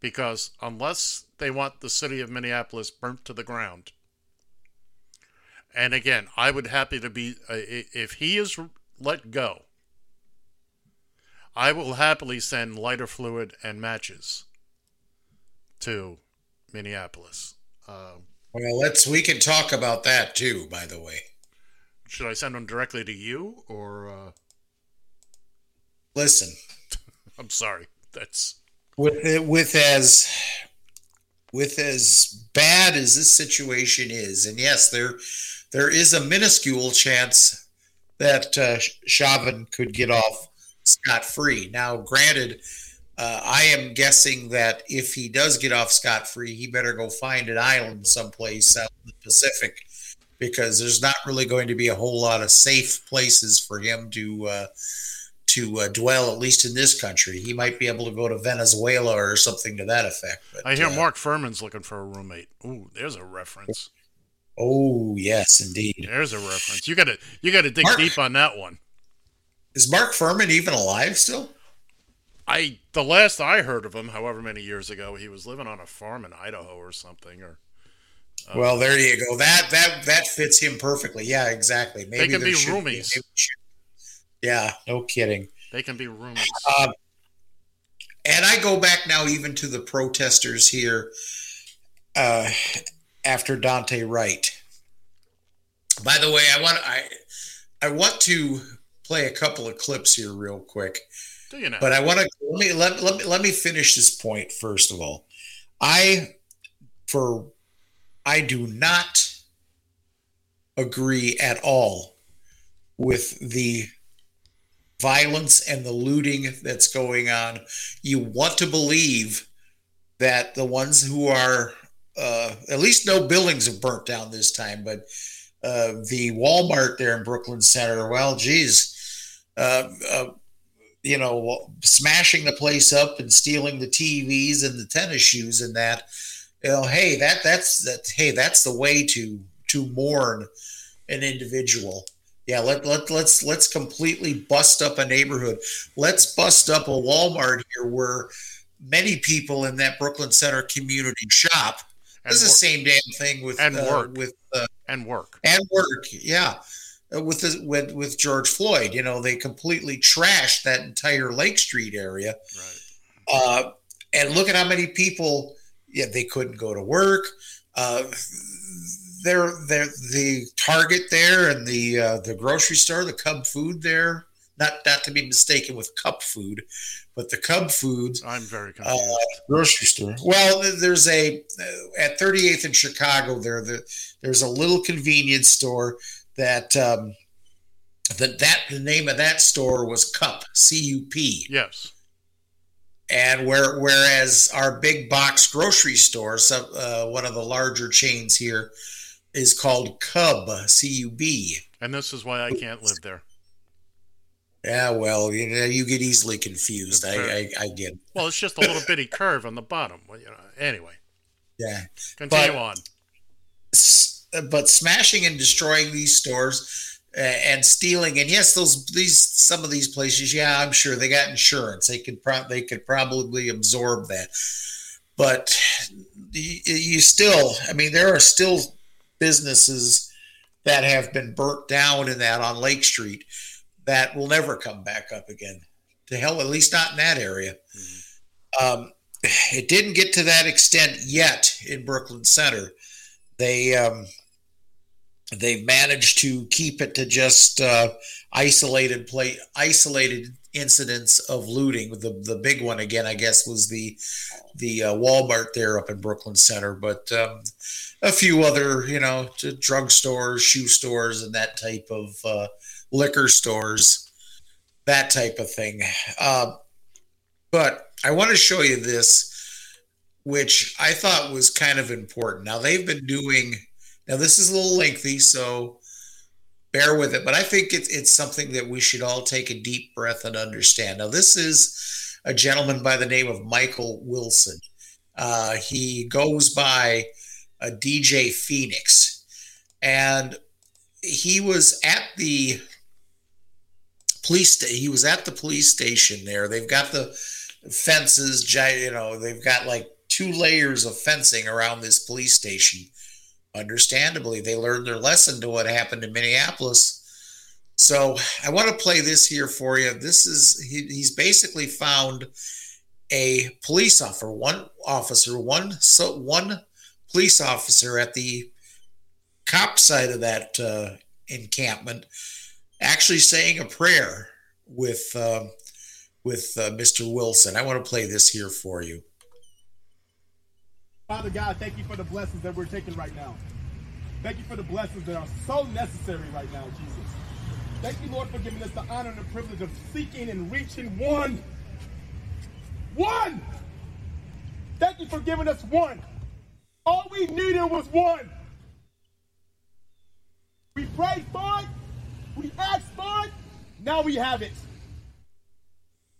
because unless they want the city of Minneapolis burnt to the ground, and again, I would happy to be uh, if he is let go. I will happily send lighter fluid and matches to Minneapolis. Uh, well, let's we can talk about that too. By the way, should I send them directly to you or? Uh... Listen, *laughs* I'm sorry. That's with with as with as bad as this situation is, and yes, there there is a minuscule chance that uh, Chauvin could get off scot free. Now, granted, Uh, I am guessing that if he does get off scot free, he better go find an island someplace out in the Pacific because there's not really going to be a whole lot of safe places for him to uh, to uh, dwell, at least in this country. He might be able to go to Venezuela or something to that effect. But, I hear uh, Mark Fuhrman's looking for a roommate. Ooh, there's a reference. Oh yes, indeed. There's a reference. You gotta you gotta dig Mark- deep on that one. Is Mark Fuhrman even alive still? I the last I heard of him, however many years ago, he was living on a farm in Idaho or something. Or uh, well, there you go. That that that fits him perfectly. Yeah, exactly. Maybe can there be roomies. should- yeah, no kidding. they can be rumors. Um, and I go back now even to the protesters here uh, after Daunte Wright. By the way, I want I I want to play a couple of clips here real quick. Do you know? But I want to let me let, let me let me finish this point first of all. I for I do not agree at all with the violence and the looting that's going on. You want to believe that the ones who are uh, at least no buildings have burnt down this time, but uh, the Walmart there in Brooklyn Center, well, geez, uh, uh, you know, smashing the place up and stealing the TVs and the tennis shoes and that. You know, hey, that that's that. Hey, that's the way to to mourn an individual. Yeah, let, let let's let's completely bust up a neighborhood. Let's bust up a Walmart here where many people in that Brooklyn Center community shop. And This is the same damn thing with And uh, work. with uh, and work. and work. Yeah, Uh, with the, with with George Floyd, you know, they completely trashed that entire Lake Street area. Right. Uh, and look at how many people. Yeah, they couldn't go to work. Uh, they're, they're the Target there and the uh, the grocery store, the Cub Food there. Not not to be mistaken with Cup Food, but the Cub Foods I'm very uh, confused. grocery store. Well, there's a uh, at 38th in Chicago. There, the, there's a little convenience store that um, that that the name of that store was Cup C U P. yes. And where whereas our big box grocery store, some, uh, one of the larger chains here, is called Cub C U B. And this is why I can't live there. Yeah, well, you know, you get easily confused. I, I, I get. It. Well, it's just a little bitty curve on the bottom. Well, you know. Anyway, Yeah. continue But- on. but smashing and destroying these stores and stealing and yes those these some of these places yeah i'm sure they got insurance they could pro- they could probably absorb that but you, you still i mean there are still businesses that have been burnt down in that on lake street that will never come back up again. To hell at least not in that area. Um, it didn't get to that extent yet in brooklyn center. They um, they managed to keep it to just uh, isolated play isolated incidents of looting. The the big one again, I guess, was the the uh, Walmart there up in Brooklyn Center, but um, a few other you know drug stores, shoe stores, and that type of uh, liquor stores, that type of thing. Uh, but I want to show you this, which I thought was kind of important. Now they've been doing. Now this is a little lengthy, so bear with it. But I think it's it's something that we should all take a deep breath and understand. Now this is a gentleman by the name of Michael Wilson. Uh, he goes by a DJ Phoenix, and he was at the police. sta- He was at the police station there. They've got the fences. You know, they've got like two layers of fencing around this police station understandably they learned their lesson to what happened in minneapolis. So i want to play this here for you. This is he, he's basically found a police officer one officer one so one police officer at the cop side of that uh, encampment actually saying a prayer with uh, with uh, mr wilson. I want to play this here for you Father God, thank you for the blessings that we're taking right now. Thank you for the blessings that are so necessary right now, Jesus. Thank you, Lord, for giving us the honor and the privilege of seeking and reaching one One. Thank you for giving us one. All we needed was one. We prayed for it. We asked for it. Now we have it.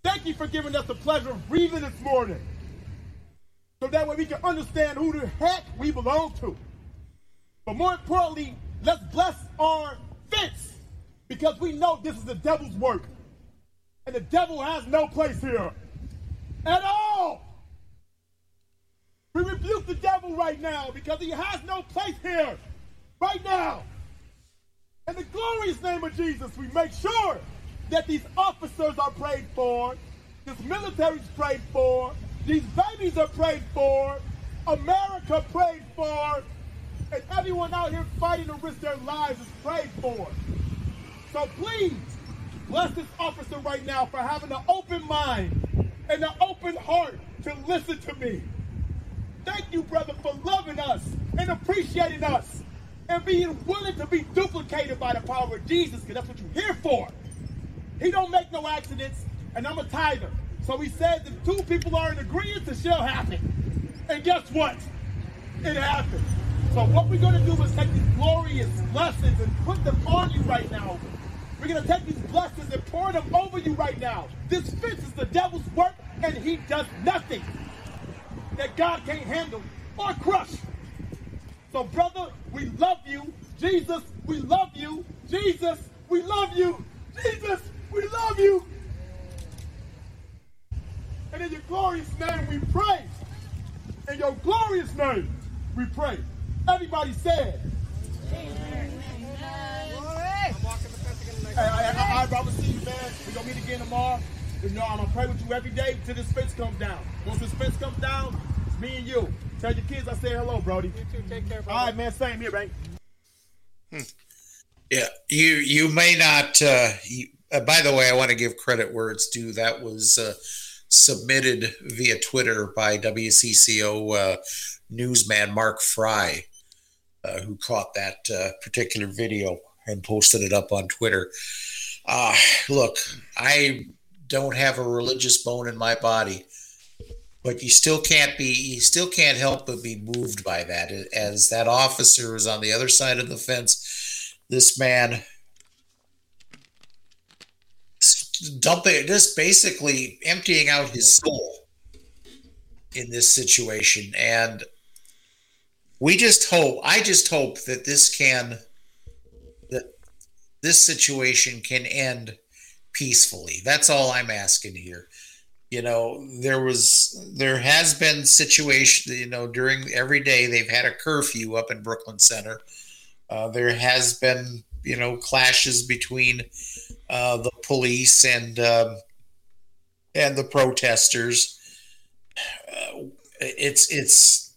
Thank you for giving us the pleasure of breathing this morning. So that way we can understand who the heck we belong to. But more importantly, let's bless our fence because we know this is the devil's work. And the devil has no place here at all. We rebuke the devil right now because he has no place here right now. In the glorious name of Jesus, we make sure that these officers are prayed for, this military is prayed for, these babies are prayed for, America prayed for, and everyone out here fighting to risk their lives is prayed for. So please, bless this officer right now for having an open mind and an open heart to listen to me. Thank you, brother, for loving us and appreciating us and being willing to be duplicated by the power of Jesus, because that's what you're here for. He don't make no accidents, and I'm a tither. So he said if two people are in agreement, it shall happen. And guess what? It happened. So what we're going to do is take these glorious blessings and put them on you right now. We're going to take these blessings and pour them over you right now. This fence is the devil's work, and he does nothing that God can't handle or crush. So, brother, we love you. Jesus, we love you. Jesus, we love you. Jesus, we love you. And in your glorious name we pray. In your glorious name we pray. Everybody said. Hey, I, I, I, brother, see you, man. We're going to meet again tomorrow. You know, I'm going to pray with you every day till this fence comes down. Once this fence comes down, it's me and you. Tell your kids I say hello, Brody. You too. Take care, brother. All right, man. Same here, right? Hmm. Yeah, you you may not. Uh, you, uh, by the way, I want to give credit where it's due. That was uh, submitted via Twitter by WCCO uh, newsman Mark Fry, uh, who caught that uh, particular video and posted it up on Twitter. Uh, look, I don't have a religious bone in my body, but you still can't be, you still can't help but be moved by that. As that officer is on the other side of the fence, this man dumping, just basically emptying out his soul in this situation. And we just hope, I just hope that this can that this situation can end peacefully. That's all I'm asking here. You know, there was there has been situation, you know, during every day they've had a curfew up in Brooklyn Center. Uh, there has been, you know, clashes between uh, the police and uh, and the protesters. Uh, it's it's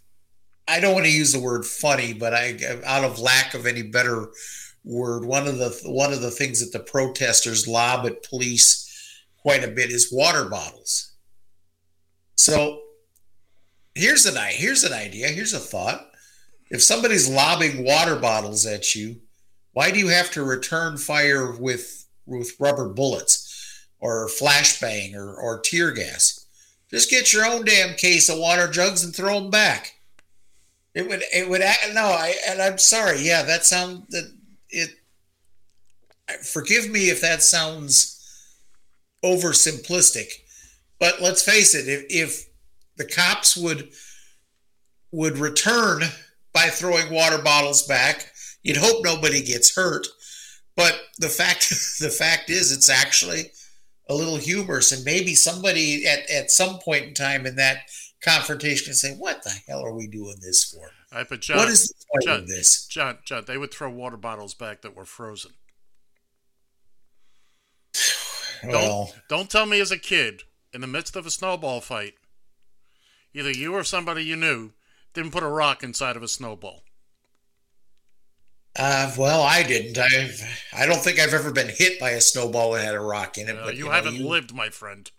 I don't want to use the word funny, but I out of lack of any better word. One of the one of the things that the protesters lob at police quite a bit is water bottles. So here's an here's an idea. Here's a thought. If somebody's lobbing water bottles at you, why do you have to return fire with with rubber bullets or flashbang or, or tear gas? Just get your own damn case of water jugs and throw them back. It would it would no I and I'm sorry yeah that sound that it forgive me if that sounds oversimplistic but let's face it if, if the cops would would return by throwing water bottles back you'd hope nobody gets hurt but the fact *laughs* the fact is it's actually a little humorous and maybe somebody at, at some point in time in that confrontation can say what the hell are we doing this for Right, but John, what is the point John, of this? John, John, they would throw water bottles back that were frozen. *sighs* Well, don't don't tell me as a kid in the midst of a snowball fight, either you or somebody you knew didn't put a rock inside of a snowball. Uh, well, I didn't. I I don't think I've ever been hit by a snowball that had a rock in it. Uh, but you, know, haven't you- lived, my friend.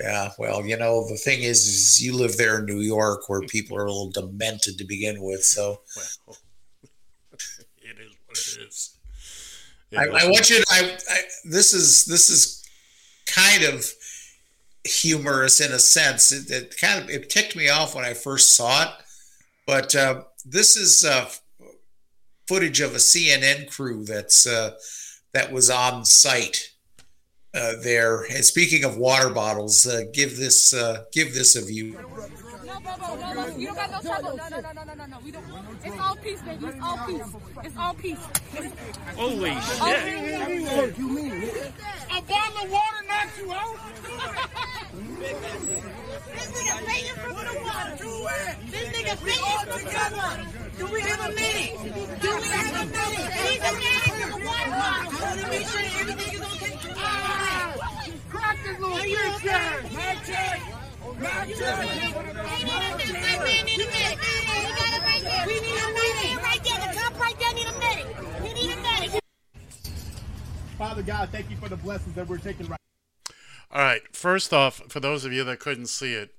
Yeah, well, you know, the thing is, is you live there in New York where people are a little demented to begin with. So Well, *laughs* it is what it is. I, It I want you to. I, I this is this is kind of humorous in a sense. It, it, kind of it ticked me off when I first saw it, but uh, this is uh, footage of a CNN crew that's uh, that was on site uh, there. And speaking of water bottles, uh, give this uh, give this a view. You don't got no trouble. No, no, no, no, no, no, no. We don't. It's all peace, baby. It's all peace. It's all peace. It's, Holy shit. you mean? A bottle of water knocks you out? this nigga paying for the water. This nigga paying for the water. Do we have a minute? Do we have a minute? He's a man for the water bottle. I want to make sure everything is okay. Ah, crack this little bitch ass. Father God, thank you for the blessings that we're taking right All right. First off, for those of you that couldn't see it,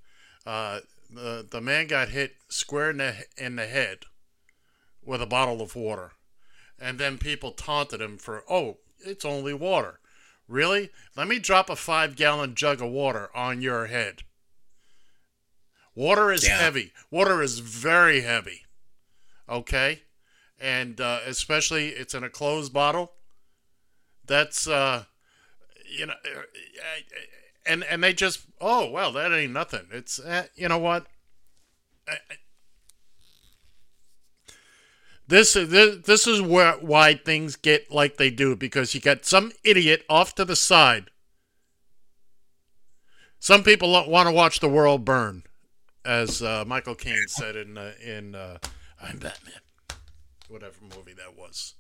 uh, the the man got hit square in the in the head with a bottle of water, and then people taunted him for, "Oh, it's only water." Really? Let me drop a five gallon jug of water on your head. Water is Yeah. heavy. Water is very heavy. Okay? And uh, especially it's in a closed bottle. That's uh you know uh, and and they just oh well that ain't nothing. It's uh, you know what? I- I- This is this, this is where why things get like they do because you got some idiot off to the side. Some people want to watch the world burn, as uh, Michael Caine said in uh, in uh, I'm Batman, whatever movie that was.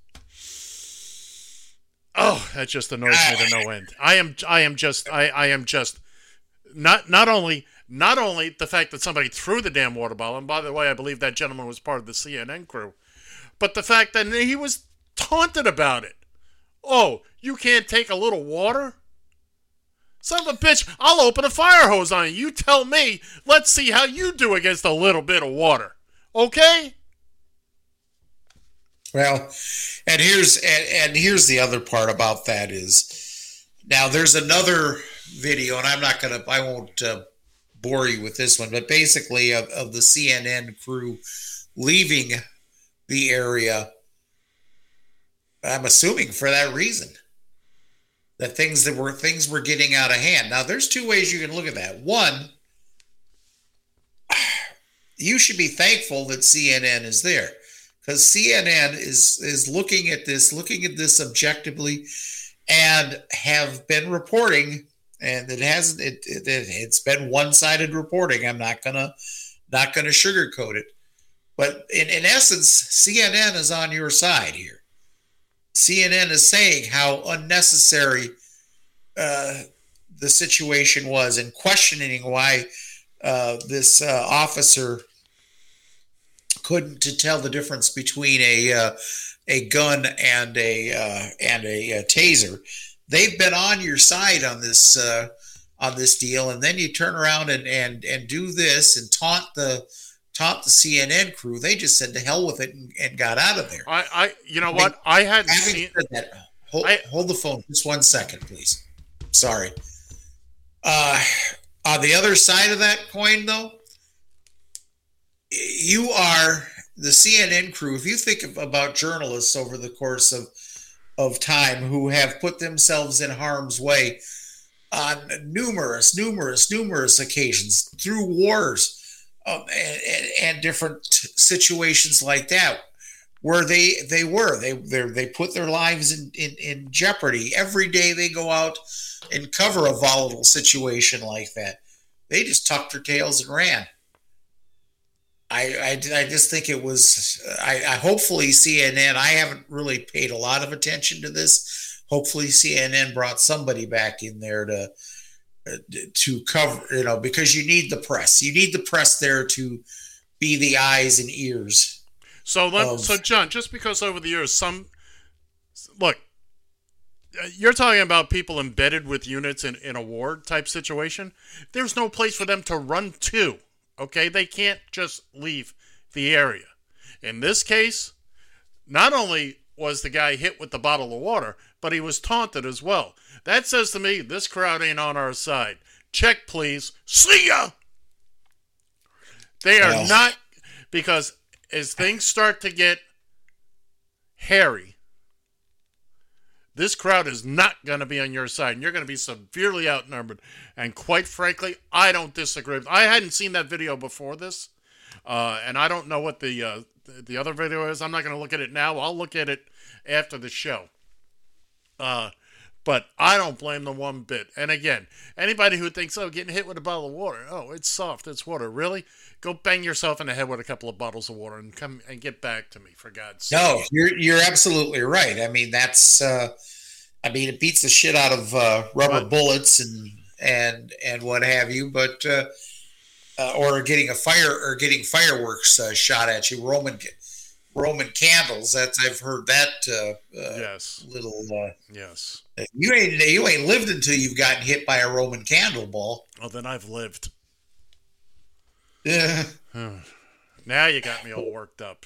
Oh, that just annoys me to no end. I am I am just I, I am just not not only not only the fact that somebody threw the damn water bottle, and by the way, I believe that gentleman was part of the CNN crew, but the fact that he was taunted about it. Oh, you can't take a little water? Son of a bitch, I'll open a fire hose on you. You tell me. Let's see how you do against a little bit of water. Okay? Well, and here's and, and here's the other part about that is now there's another video, and I'm not gonna I won't uh, bore you with this one, but basically of, of the CNN crew leaving the area. I'm assuming for that reason that things that were things were getting out of hand. Now, there's two ways you can look at that. One, *sighs* you should be thankful that CNN is there because CNN is is looking at this, looking at this objectively, and have been reporting, and it hasn't. It, it it's been one sided reporting. I'm not gonna not gonna sugarcoat it, but in in essence, CNN is on your side here. CNN is saying how unnecessary uh, the situation was and questioning why uh, this uh, officer couldn't to tell the difference between a uh, a gun and a uh, and a, uh taser. They've been on your side on this on this deal, and then you turn around and and and do this and taunt the taunt the CNN crew. They just said to hell with it and, and got out of there. I, I you know what? I hadn't seen. said that, hold, hold the phone just one second, please. Sorry. Uh, on the other side of that coin, though, you are the CNN crew. If you think of, about journalists over the course of of time who have put themselves in harm's way on numerous, numerous, numerous occasions through wars um, and, and, and different situations like that, where they they were they they put their lives in, in in jeopardy every day they go out and cover a volatile situation like that. They just tucked their tails and ran. I, I, I just think it was I, I hopefully CNN I haven't really paid a lot of attention to this hopefully CNN brought somebody back in there to to cover you know because you need the press you need the press there to be the eyes and ears So let, of- so John, just because over the years some look, uh, you're talking about people embedded with units in, in a war type situation. There's no place for them to run to. Okay, they can't just leave the area. In this case, not only was the guy hit with the bottle of water, but he was taunted as well. That says to me this crowd ain't on our side. Check, please. See ya. They are not because as things start to get hairy, this crowd is not going to be on your side, and you're going to be severely outnumbered. And quite frankly, I don't disagree. I hadn't seen that video before this, uh, and I don't know what the uh, the other video is. I'm not going to look at it now. I'll look at it after the show. Uh, but I don't blame them one bit. And again, anybody who thinks, oh, getting hit with a bottle of water, oh, it's soft, it's water. Really? Go bang yourself in the head with a couple of bottles of water and come and get back to me, for God's sake. No, you're you're absolutely right. I mean, that's uh, I mean, it beats the shit out of uh, rubber bullets and and and what have you, but uh, uh, or getting a fire or getting fireworks uh, shot at you, Roman Roman candles. That's I've heard that. Uh, uh, yes. Little. Uh, yes. You ain't you ain't lived until you've gotten hit by a Roman candle ball. Oh, then I've lived. Yeah. *sighs* now you got me all worked up.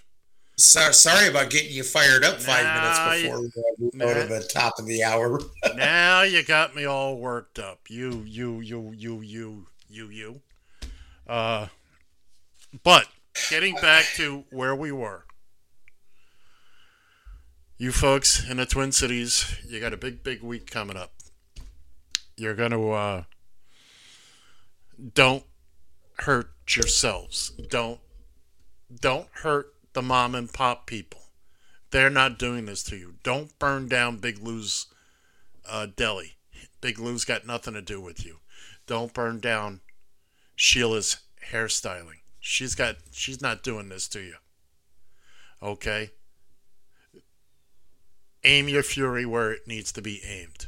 So, sorry about getting you fired up five Nah, minutes before we go to the top of the hour. *laughs* now you got me all worked up. You, you, you, you, you, you, you. Uh, but getting back to where we were, you folks in the Twin Cities, you got a big, big week coming up. You're gonna uh, don't hurt yourselves. Don't don't hurt the mom and pop people. They're not doing this to you. Don't burn down Big Lou's uh, deli. Big Lou's got nothing to do with you. Don't burn down Sheila's hairstyling. She's got she's not doing this to you. Okay? Aim your fury where it needs to be aimed.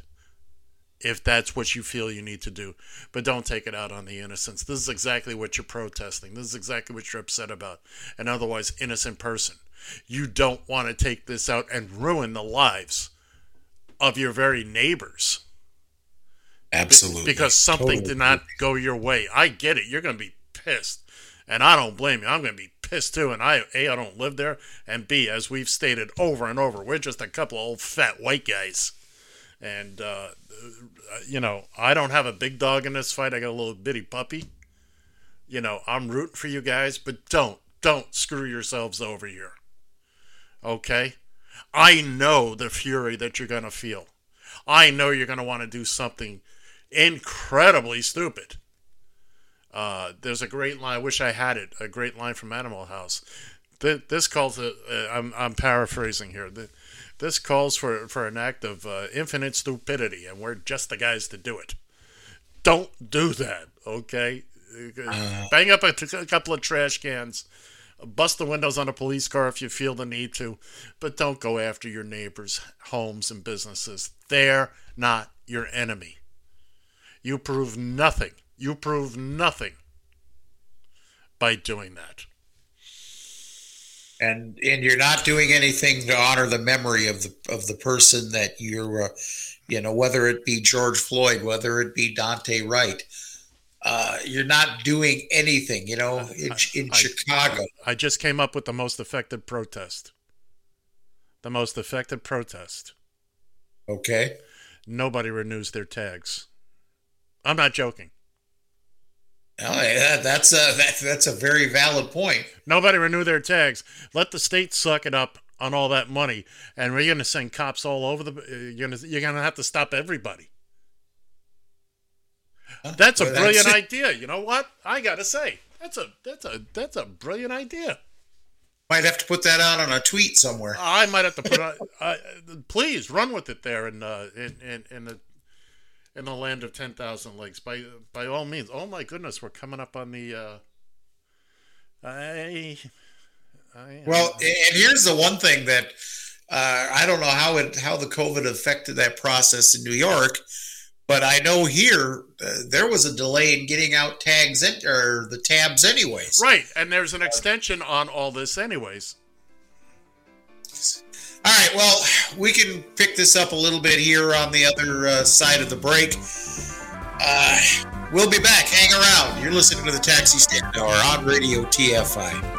If that's what you feel you need to do. But don't take it out on the innocents. This is exactly what you're protesting. This is exactly what you're upset about. An otherwise innocent person. You don't want to take this out and ruin the lives of your very neighbors. Absolutely. Because something Totally. did not go your way. I get it. You're going to be pissed. And I don't blame you. I'm going to be pissed too. And I, A, I don't live there. And B, as we've stated over and over, we're just a couple of old fat white guys. And, uh, you know, I don't have a big dog in this fight. I got a little bitty puppy. You know, I'm rooting for you guys, but don't, don't screw yourselves over here. Okay? I know the fury that you're going to feel. I know you're going to want to do something incredibly stupid. Uh, there's a great line. I wish I had it. A great line from Animal House. Th- This calls. Uh, I'm I'm paraphrasing here. Th- This calls for for an act of uh, infinite stupidity, and we're just the guys to do it. Don't do that, okay? Bang up a, t- a couple of trash cans, bust the windows on a police car if you feel the need to, but don't go after your neighbors' homes and businesses. They're not your enemy. You prove nothing. You prove nothing by doing that. and and you're not doing anything to honor the memory of the of the person that you're uh, you know whether it be George Floyd whether it be Daunte Wright uh, you're not doing anything you know in, in I- Chicago I just came up with the most effective protest. The most effective protest. okay Nobody renews their tags. I'm not joking. Oh, yeah, that's a that, that's a very valid point Nobody renew their tags. Let the state suck it up on all that money, and we're going to send cops all over the. uh, You're going to you're going to have to stop everybody. That's a Well, brilliant that's *laughs* idea. You know what? I got to say, that's a that's a that's a brilliant idea. might have to put that out on a tweet somewhere I might have to put. on, uh, please run with it there in uh, in, in in the in the land of ten thousand lakes. By by all means. Oh my goodness, we're coming up on the. Uh, I, I Well, and here's the one thing that uh, I don't know how it how the COVID affected that process in New York, but I know here uh, there was a delay in getting out tags in, or the tabs, anyways. Right, and there's an extension on all this, anyways. All right, well, we can pick this up a little bit here on the other uh, side of the break. Uh, we'll be back. Hang around. You're listening to the Taxi Stand Hour on Radio TFI.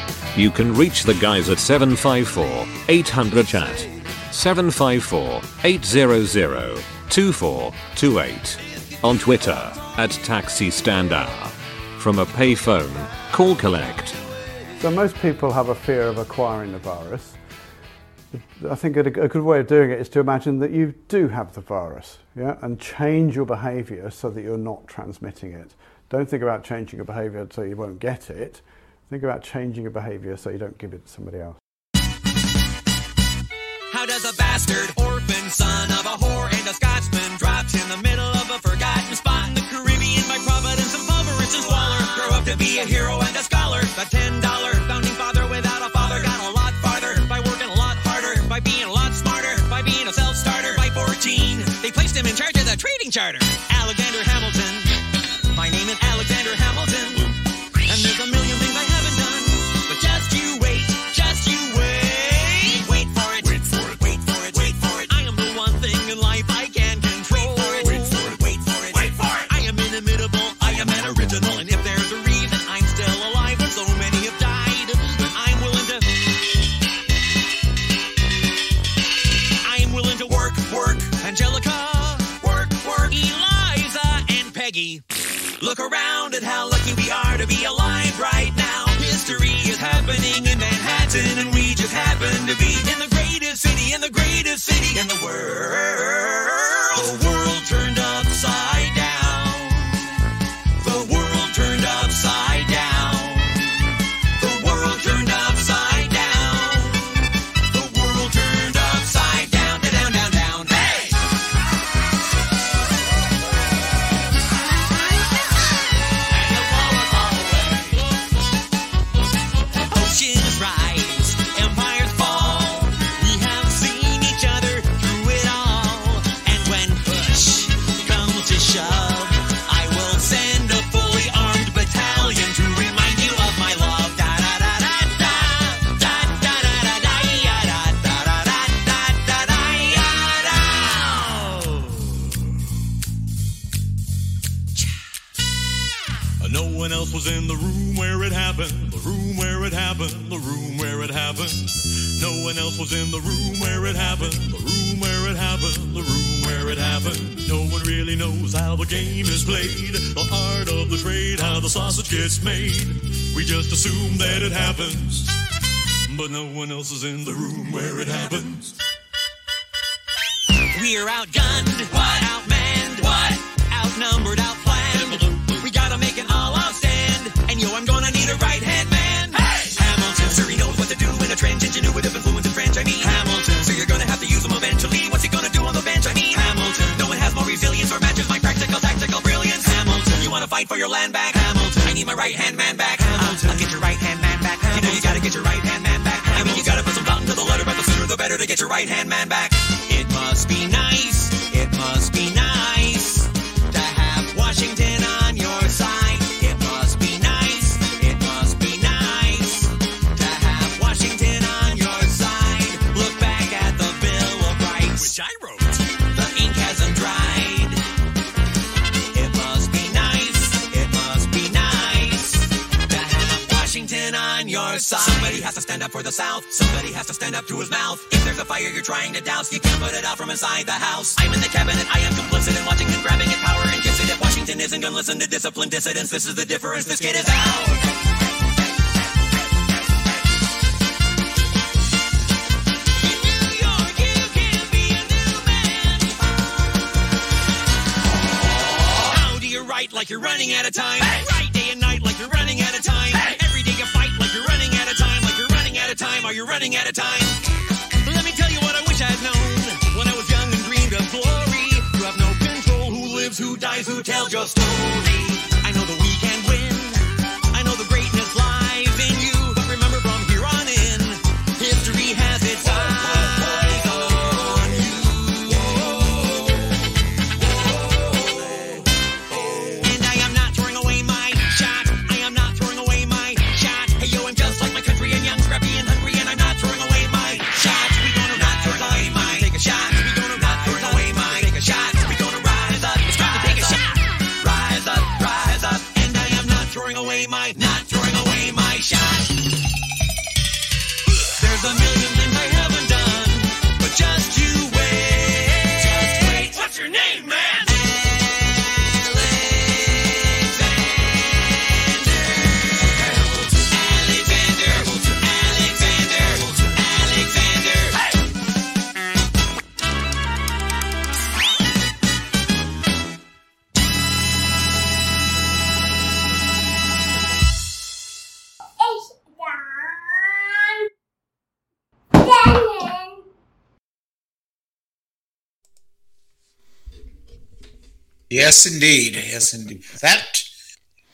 You can reach the guys at 754 800 chat. 754 800 2428. On Twitter at Taxi Stand From a payphone, call collect. So most people have a fear of acquiring the virus. I think a good way of doing it is to imagine that you do have the virus, yeah, and change your behaviour so that you're not transmitting it. Don't think about changing your behaviour so you won't get it. Think about changing your behaviour so you don't give it to somebody else. How does a bastard orphan son of a whore and a Scotsman dropped in the middle of a forgotten spot in the Caribbean by providence and and squalor grow up to be a hero and a scholar? The ten dollar founding father without a father got a lot farther by working a lot harder, by being a lot smarter, by being a self starter. By 14, they placed him in charge of the trading charter. Alexander Hamilton. My name is Alexander Hamilton. Look around at how lucky we are to be alive right now. History is happening in Manhattan, and we just happen to be in the greatest city, in the greatest city in the world. Where it happened, the room where it happened, the room where it happened. No one else was in the room where it happened, the room where it happened, the room where it happened. No one really knows how the game is played, the art of the trade, how the sausage gets made. We just assume that it happens, but no one else is in the room where it happens. We're outgunned, what? Outmanned, what? Outnumbered, outplanned. Yo, I'm gonna need a right-hand man. Hey! Hamilton, sir, he knows what to do in a trench, ingenuitive, influence, and French. I mean, Hamilton, so you're gonna have to use him eventually. What's he gonna do on the bench? I mean, Hamilton, no one has more resilience or matches my practical, tactical brilliance. Hamilton, you wanna fight for your land back? Hamilton, I need my right-hand man back. Hamilton, I'll get your right-hand man back. Hamilton. You know you gotta get your right-hand man back. I mean, you gotta put some thought into the letter, but the sooner the better to get your right-hand man back. Has to stand up for the South. Somebody has to stand up to his mouth. If there's a fire you're trying to douse, you can't put it out from inside the house. I'm in the cabinet. I am complicit in watching him grabbing at power and kiss it. Washington isn't gonna listen to disciplined dissidents, this is the difference. This kid is out. How do you can be a new man Howdy, you write like you're running out of time? Write Are you running out of time? Let me tell you what I wish I'd known when I was young and dreamed of glory. You have no control who lives, who dies, who tells your story. Yes, indeed. Yes, indeed. That.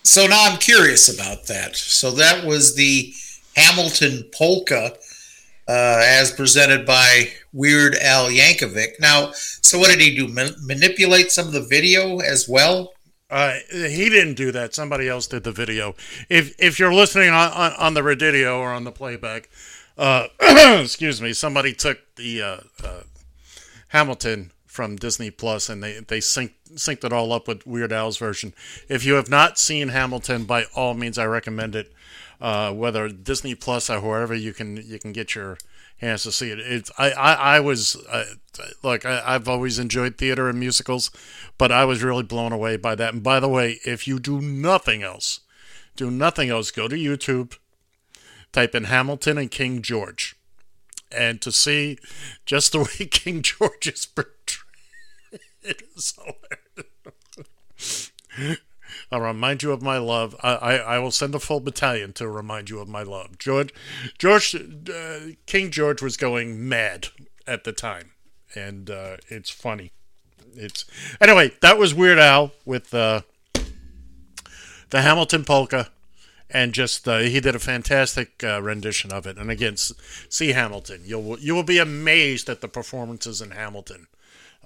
So now I'm curious about that. So that was the Hamilton polka, uh, as presented by Weird Al Yankovic. Now, so what did he do? Ma- manipulate some of the video as well? Uh, he didn't do that. Somebody else did the video. If if you're listening on, on, on the radio or on the playback, uh, *clears throat* excuse me, somebody took the uh, uh, Hamilton from Disney Plus and they they synced synced it all up with Weird Al's version. If you have not seen Hamilton, by all means, I recommend it. Uh, whether Disney Plus or wherever you can you can get your hands to see it. It's I I, I was uh, look I, I've always enjoyed theater and musicals, but I was really blown away by that. And by the way, if you do nothing else, do nothing else, go to YouTube, type in Hamilton and King George, and to see just the *laughs* way King George is portrayed, it is hilarious. I'll remind you of my love. I, I, I, will send a full battalion to remind you of my love. George, George, uh, King George was going mad at the time, and uh, it's funny. It's anyway. That was Weird Al with uh, the Hamilton polka, and just uh, he did a fantastic uh, rendition of it. And again, see Hamilton. You'll you will be amazed at the performances in Hamilton.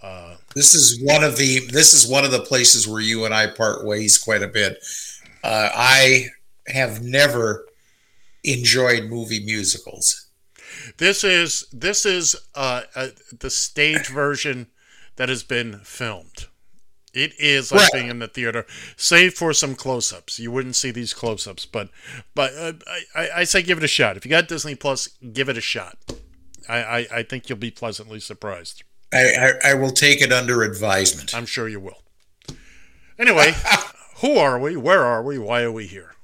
Uh, this is one of the this is one of the places where you and I part ways quite a bit. Uh, I have never enjoyed movie musicals. This is this is uh, the stage version that has been filmed. It is like right. being in the theater, save for some close-ups. You wouldn't see these close-ups, but but uh, I, I say give it a shot. If you got Disney Plus, give it a shot. I, I, I think you'll be pleasantly surprised. I, I, I will take it under advisement. I'm sure you will. Anyway, *laughs* who are we? Where are we? Why are we here?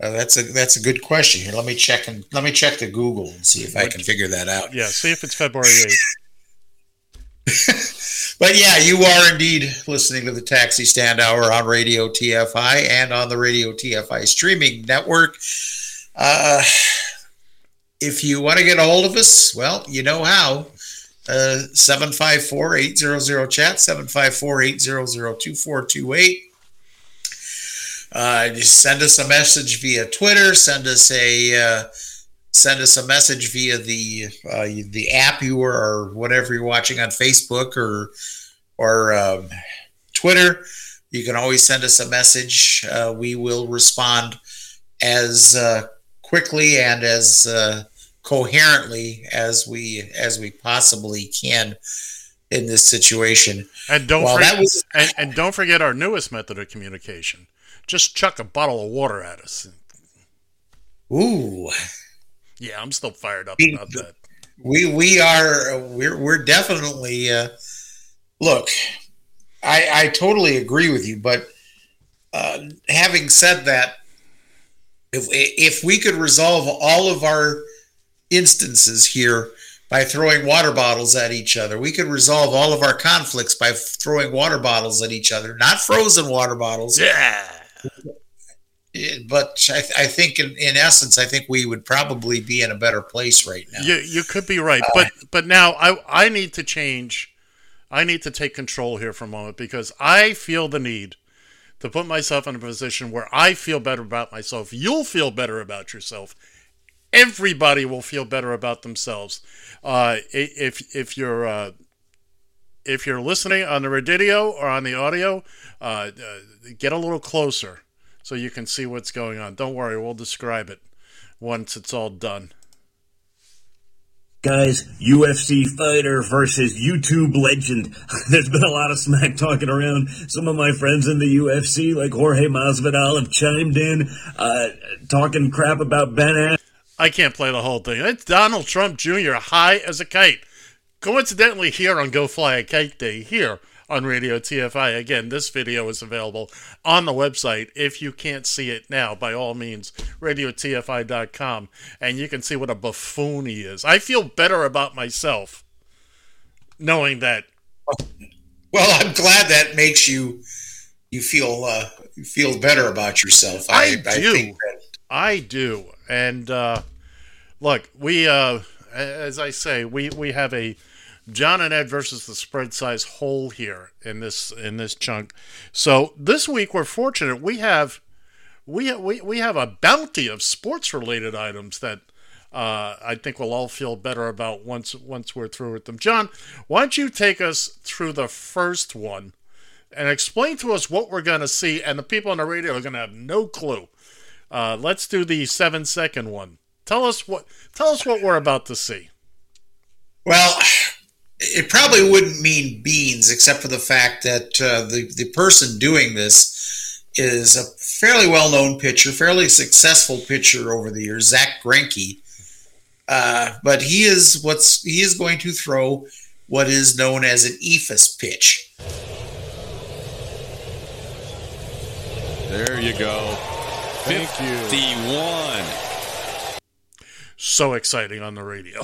Uh, that's a that's a good question. Here, let me check and let me check the Google and see if I can figure that out. Yeah, see if it's February eighth. *laughs* but yeah, you are indeed listening to the Taxi Stand Hour on Radio TFI and on the Radio TFI streaming network. Uh, if you want to get a hold of us, well, you know how. 754-800-chat, 754-800-2428. Uh, send us a message via Twitter. Send us a uh, send us a message via the uh, the app you are or whatever you're watching on Facebook or or um, Twitter. You can always send us a message. Uh, we will respond as uh, quickly and as coherently as we as we possibly can in this situation. And don't forget, was, and, and, don't forget our newest method of communication. Just chuck a bottle of water at us. Ooh. Yeah, I'm still fired up about that. We we are we're we're definitely uh, look. I I totally agree with you, but uh, having said that, if if we could resolve all of our instances here by throwing water bottles at each other. We could resolve all of our conflicts by throwing water bottles at each other, not frozen water bottles. Yeah. But I, I think, in, in, essence, I think we would probably be in a better place right now. You, you could be right, uh, but but now I I need to change. I need to take control here for a moment because I feel the need to put myself in a position where I feel better about myself. You'll feel better about yourself everybody will feel better about themselves. Uh, if if you're uh, if you're listening on the radio or on the audio, uh, uh, get a little closer so you can see what's going on. Don't worry, we'll describe it once it's all done. Guys, UFC fighter versus YouTube legend. *laughs* There's been a lot of smack talking around. Some of my friends in the UFC, like Jorge Masvidal, have chimed in, uh, talking crap about Ben. I can't play the whole thing. It's Donald Trump Jr. high as a kite. Coincidentally, here on Go Fly a Kite Day, here on Radio TFI. Again, this video is available on the website. If you can't see it now, by all means, radiotfi.com, and you can see what a buffoon he is. I feel better about myself knowing that. Well, I'm glad that makes you you feel uh, you feel better about yourself. I, I do. I, I do. And uh, look, we uh, as I say, we we have a John and Ed versus the spread size hole here in this in this chunk. So this week we're fortunate we have we we we have a bounty of sports related items that uh, I think we'll all feel better about once once we're through with them. John, why don't you take us through the first one and explain to us what we're going to see? And the people on the radio are going to have no clue. Uh, let's do the seven second one. Tell us what tell us what we're about to see. Well, it probably wouldn't mean beans, except for the fact that uh, the the person doing this is a fairly well known pitcher, fairly successful pitcher over the years, Zack Greinke. Uh, but he is what's he is going to throw what is known as an eephus pitch. There you go. Thank you. 51. So exciting on the radio.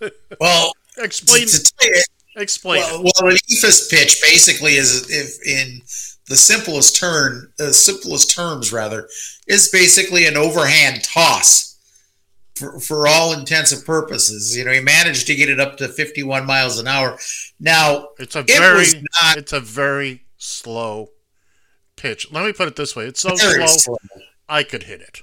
*laughs* Well, explain. to, to you, explain. Well, well, an eephus pitch basically is, if in the simplest term, the uh, simplest terms rather, is basically an overhand toss. For, for all intents and purposes, you know, he managed to get it up to 51 miles an hour. Now, It's a it very not it's a very slow pitch. Let me put it this way: it's so slow, slow. I could hit it.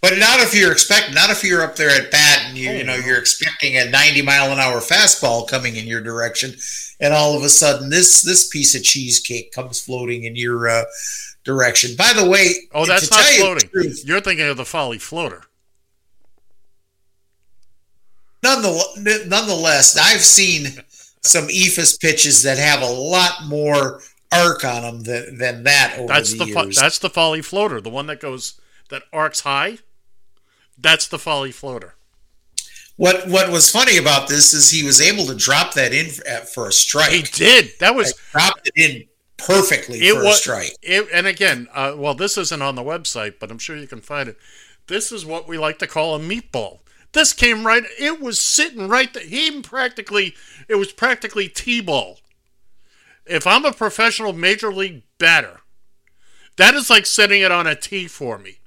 But not if you're expecting, not if you're up there at bat and you, you know you're expecting a 90 mile an hour fastball coming in your direction, and all of a sudden this this piece of cheesecake comes floating in your uh, direction. By the way, Oh, that's not you floating. truth, You're thinking of the folly floater. nonetheless, nonetheless, I've seen some eephus pitches that have a lot more arc on them than, than that over That's the, the fo- that's the folly floater, the one that goes that arcs high. That's the folly floater. What what was funny about this is he was able to drop that in for, for a strike. He did. That was dropped it in perfectly It for a was strike. It, and again, uh, well, this isn't on the website, but I'm sure you can find it. This is what we like to call a meatball. This came right. It was sitting right there. He practically. It was practically t-ball. If I'm a professional major league batter, that is like setting it on a tee for me.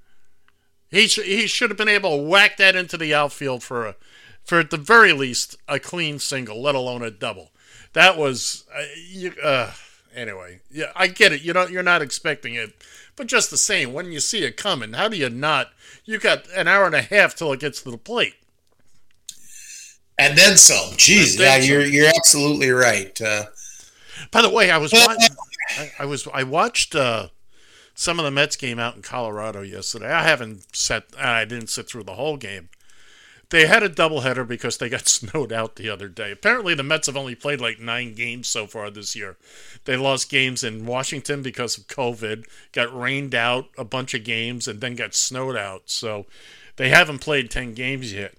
He sh- he should have been able to whack that into the outfield for a, for at the very least a clean single, let alone a double. That was uh, you, uh, anyway. Yeah, I get it. You know, you're not expecting it, but just the same, when you see it coming, how do you not? You got an hour and a half till it gets to the plate. And then some. Jeez, yeah, you're you're absolutely right. Uh, By the way, I was watching. I, I was I watched uh, some of the Mets game out in Colorado yesterday. I haven't sat. I didn't sit through the whole game. They had a doubleheader because they got *laughs* snowed out the other day. Apparently, the Mets have only played like nine games so far this year. They lost games in Washington because of COVID, got rained out a bunch of games, and then got snowed out. So they haven't played 10 games yet.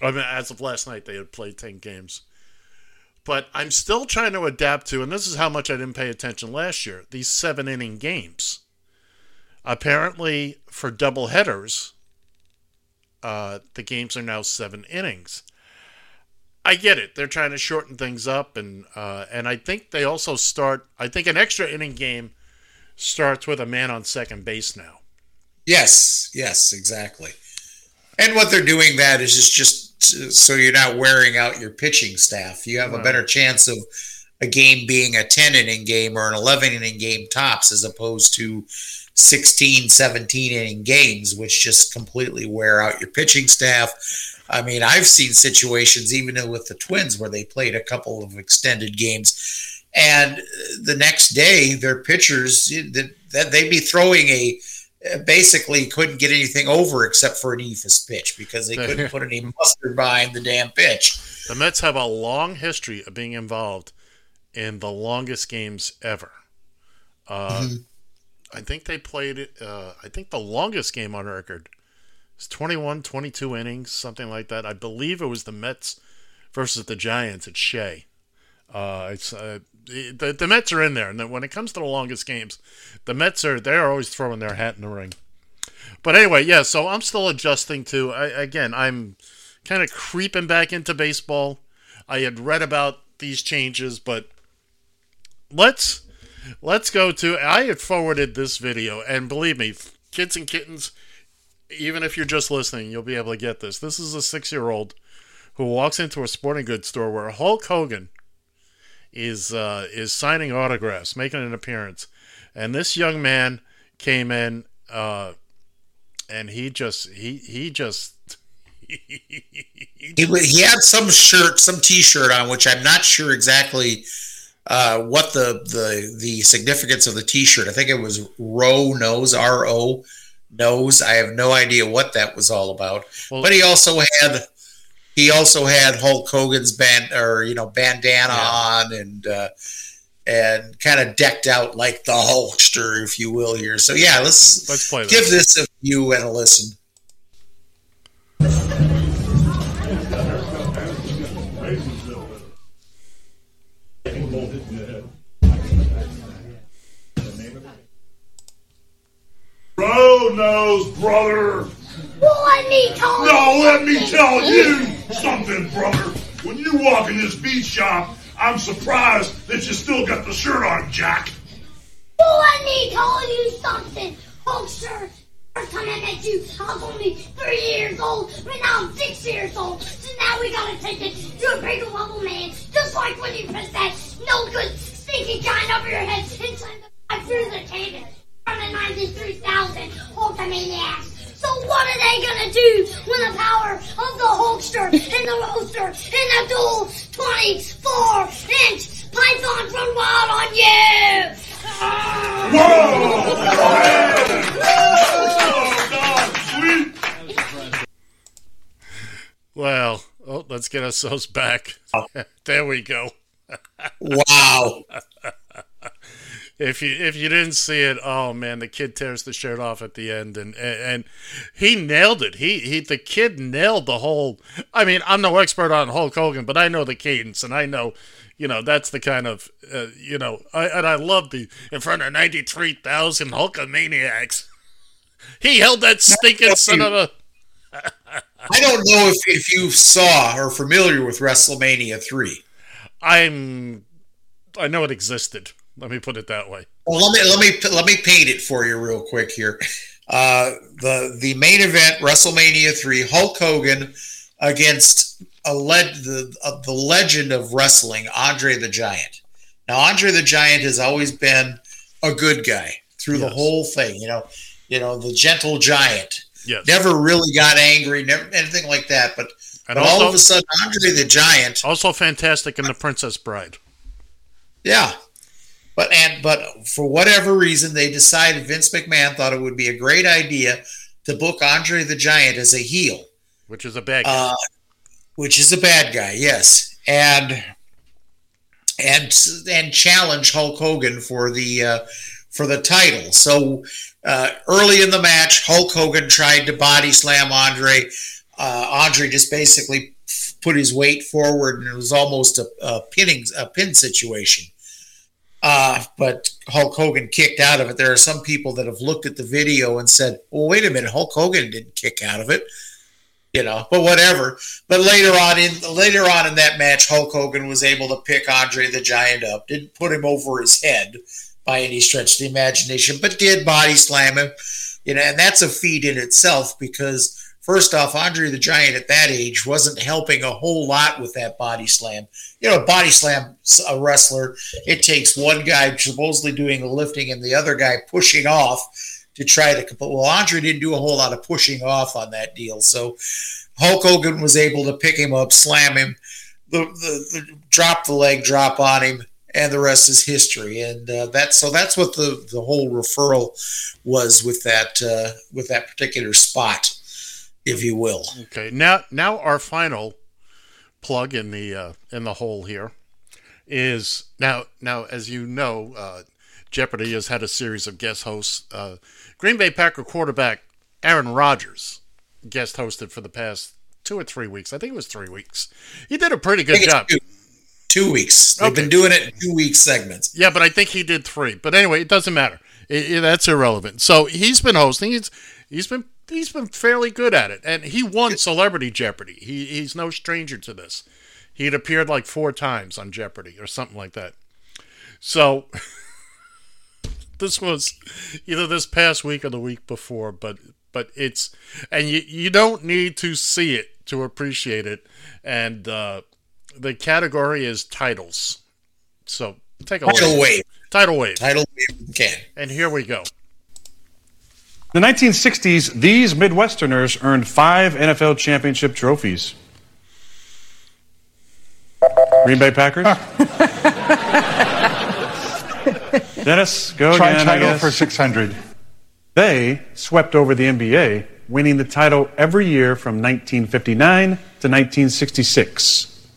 I mean, as of last night, they had played 10 games. But I'm still trying to adapt to, and this is how much I didn't pay attention last year, these seven inning games. Apparently, for double headers, uh, the games are now seven innings. I get it. They're trying to shorten things up, and uh, and I think they also start. I think an extra inning game starts with a man on second base now. yes, yes, exactly. And what they're doing that is just just so you're not wearing out your pitching staff. You have a better chance of a game being a 10 inning game or an 11 inning game tops as opposed to 16, 17 inning games, which just completely wear out your pitching staff. I mean, I've seen situations even with the Twins where they played a couple of extended games, and the next day their pitchers eh, that that they'd be throwing a basically couldn't get anything over except for an eephus pitch because they *laughs* couldn't put any mustard behind the damn pitch. The Mets have a long history of being involved in the longest games ever. Uh, Mhm. I think they played it. Uh, I think the longest game on record is 21, 22 innings, something like that. I believe it was the Mets versus the Giants at Shea. Uh, it's the the Mets are in there, and when it comes to the longest games, the Mets are they're always throwing their hat in the ring. But anyway, yeah. So I'm still adjusting to. I, again, I'm kind of creeping back into baseball. I had read about these changes, but let's let's go to. I had forwarded this video, and believe me, kids and kittens, even if you're just listening, you'll be able to get this. This is a six year old who walks into a sporting goods store where Hulk Hogan is uh, is signing autographs, making an appearance, and this young man came in uh, and he just he he just *laughs* He, he had some shirt, some T-shirt on, which I'm not sure exactly uh, what the the the significance of the T-shirt. I think it was Ro Nose, R O Nose. I have no idea what that was all about. but he also had he also had Hulk Hogan's band or you know bandana on and. Uh, and kind of decked out like the Hulkster, if you will, here. So yeah, let's let's play give this a view and a listen. Bro knows, brother. Well, let me tell No, you let me something. tell you something, brother. When you walk in this beat shop, I'm surprised that you still got the shirt on, Jack. Well, let me tell you something, oh, Hulkster. First time I met you, I was only three years old, but now I'm six years old. So now we gotta take it to a bigger level, man. Just like when you press that no good stinking giant over your head and slam the through the table. From the 93,000 Hulkamaniacs. So what are they gonna do when the power of the Hulkster and the Roaster and the dual 24 inch pythons run wild on you? Whoa! Well, oh, let's get ourselves back. *laughs* there we go. *laughs* Wow. If you if you didn't see it, oh man, the kid tears the shirt off at the end, and and, and he nailed it. He he the kid nailed the whole. I mean, I'm no expert on Hulk Hogan, but I know the cadence, and I know. You know that's the kind of uh, you know, I, and I love the in front of ninety three thousand Hulkamaniacs. He held that stinking son of a. I don't know if, if you saw or familiar with WrestleMania three. I'm. I know it existed. Let me put it that way. Well, let me let me let me paint it for you real quick here. Uh, the the main event, WrestleMania three, Hulk Hogan against a led the uh, the legend of wrestling, Andre the Giant. Now, Andre the Giant has always been a good guy through the whole thing. You know, you know the gentle giant. Yes. Never really got angry, never anything like that. But, And but all of a sudden, Andre the Giant Also fantastic in The Princess Bride. Yeah. But and but for whatever reason they decided Vince McMahon thought it would be a great idea to book Andre the Giant as a heel. Which is a bad guy. Uh, which is a bad guy, yes. And and and challenge Hulk Hogan for the uh, for the title. So uh, early in the match, Hulk Hogan tried to body slam Andre. Uh, Andre just basically put his weight forward, and it was almost a, a pinning a pin situation. Uh, but Hulk Hogan kicked out of it. There are some people that have looked at the video and said, "Well, wait a minute, Hulk Hogan didn't kick out of it." you know, but whatever. But later on in later on in that match, Hulk Hogan was able to pick Andre the Giant up. Didn't put him over his head by any stretch of the imagination, but did body slam him. You know, and that's a feat in itself because first off, Andre the Giant at that age wasn't helping a whole lot with that body slam. You know, body slam a wrestler, it takes one guy supposedly doing the lifting and the other guy pushing off to try to complete. well Andre didn't do a whole lot of pushing off on that deal so Hulk Hogan was able to pick him up slam him the, the, the drop the leg drop on him and the rest is history and uh, that's so that's what the the whole referral was with that uh, with that particular spot if you will Okay, now now our final plug in the uh, in the hole here is now now as you know, uh, Jeopardy has had a series of guest hosts. Uh, Green Bay Packer quarterback Aaron Rodgers guest hosted for the past two or three weeks. I think it was three weeks. He did a pretty good job. two, two weeks they've been doing it in two week segments Yeah, but I think he did three. But anyway, it doesn't matter. It, it- that's irrelevant. So he's been hosting. He's he's been he's been fairly good at it, and he won Celebrity Jeopardy. He he's no stranger to this. He had appeared like four times on Jeopardy or something like that. So *laughs* this was either this past week or the week before, but but it's and you you don't need to see it to appreciate it. And uh, the category is titles. So take a Tidal listen. wave. Tidal wave. Tidal wave. Okay. And here we go. In the 1960s, these Midwesterners earned five NFL championship trophies. Green Bay Packers. *laughs* Dennis, go Try again. I title for 600. They swept over the NBA, winning the title every year from 1959 to 1966.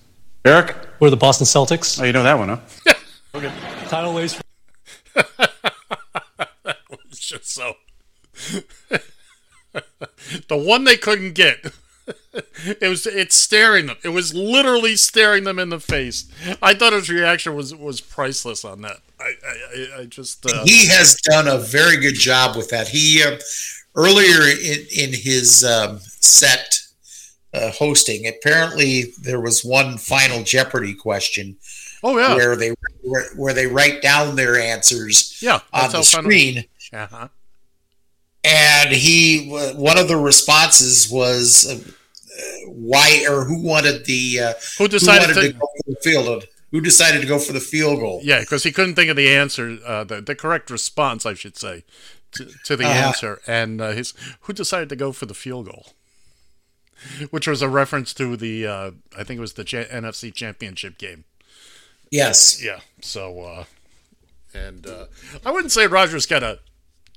Eric? We're the Boston Celtics. Oh, you know that one, huh? *laughs* Okay. Title ways. It's just so. *laughs* the one they couldn't get. *laughs* It was it's staring them. It was literally staring them in the face. I thought his reaction was was priceless on that. I I, I- just uh, he has done a very good job with that. He uh, earlier in in his um, set uh, hosting, apparently there was one final Jeopardy question. Oh yeah, where they where, where they write down their answers. yeah on the Final- screen. Uh-huh. And he one of the responses was uh, why or who wanted the uh, Who decided wanted to- to, go for the field who decided to go for the field goal Yeah, because he couldn't think of the answer, uh, the the correct response, I should say, to, to the Uh-huh. answer, and uh, his who decided to go for the field goal, which was a reference to the uh, I think it was the NFC Championship game. yes Yeah. So, uh, and uh, I wouldn't say Rodgers got a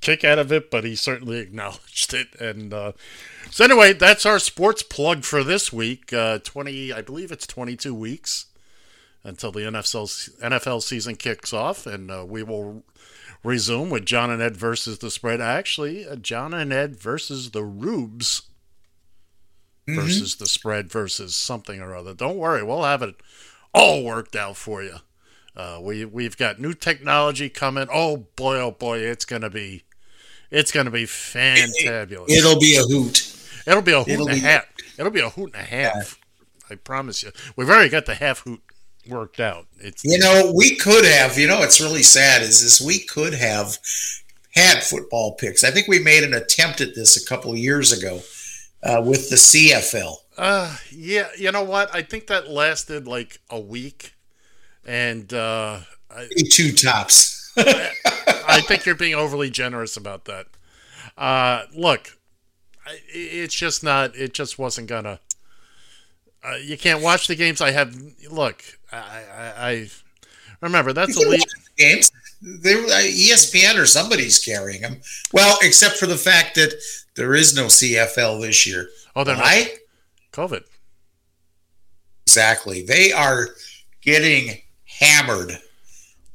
kick out of it, but he certainly *laughs* acknowledged it. And uh, so, anyway, that's our sports plug for this week. Uh, Twenty, I believe it's twenty-two weeks until the NFL NFL season kicks off, and uh, we will resume with John and Ed versus the spread. Actually, uh, John and Ed versus the Rubes versus the spread versus something or other. Don't worry, we'll have it all worked out for you. Uh, we we've got new technology coming. Oh boy, oh boy, it's gonna be, it's gonna be fantabulous. it'll be a hoot It'll be a hoot it'll and a be- half. It'll be a hoot and a half. I promise you. We've already got the half hoot worked out. It's you know we could have you know it's really sad is this we could have had football picks i think we made an attempt at this a couple of years ago uh, with the cfl Uh, yeah, you know what? I think that lasted like a week, and uh, I, two tops. I think you're being overly generous about that. Uh, look, it's just not. It just wasn't gonna. Uh, you can't watch the games. I have. Look, I, I, I remember that's You a can lead. watch the games. They, uh, ESPN or somebody's carrying them. Well, except for the fact that there is no CFL this year. Oh, they're not. COVID. Exactly. They are getting hammered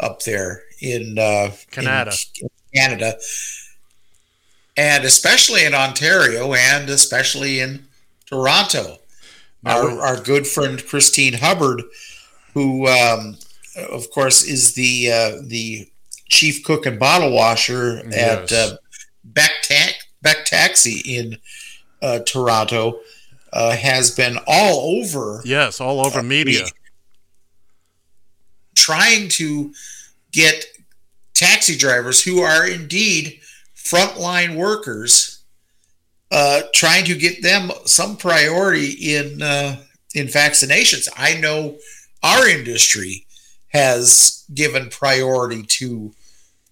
up there in uh, Canada. in Canada, and especially in Ontario, and especially in Toronto. Now our, our good friend Kristine Hubbard, who, um, of course, is the uh, the chief cook and bottle washer at Yes. uh, Beck, Ta- Beck Taxi in uh, Toronto, uh, has been all over Yes, all over media. Trying to get taxi drivers who are indeed frontline workers, uh, trying to get them some priority in uh, in vaccinations. I know our industry has given priority to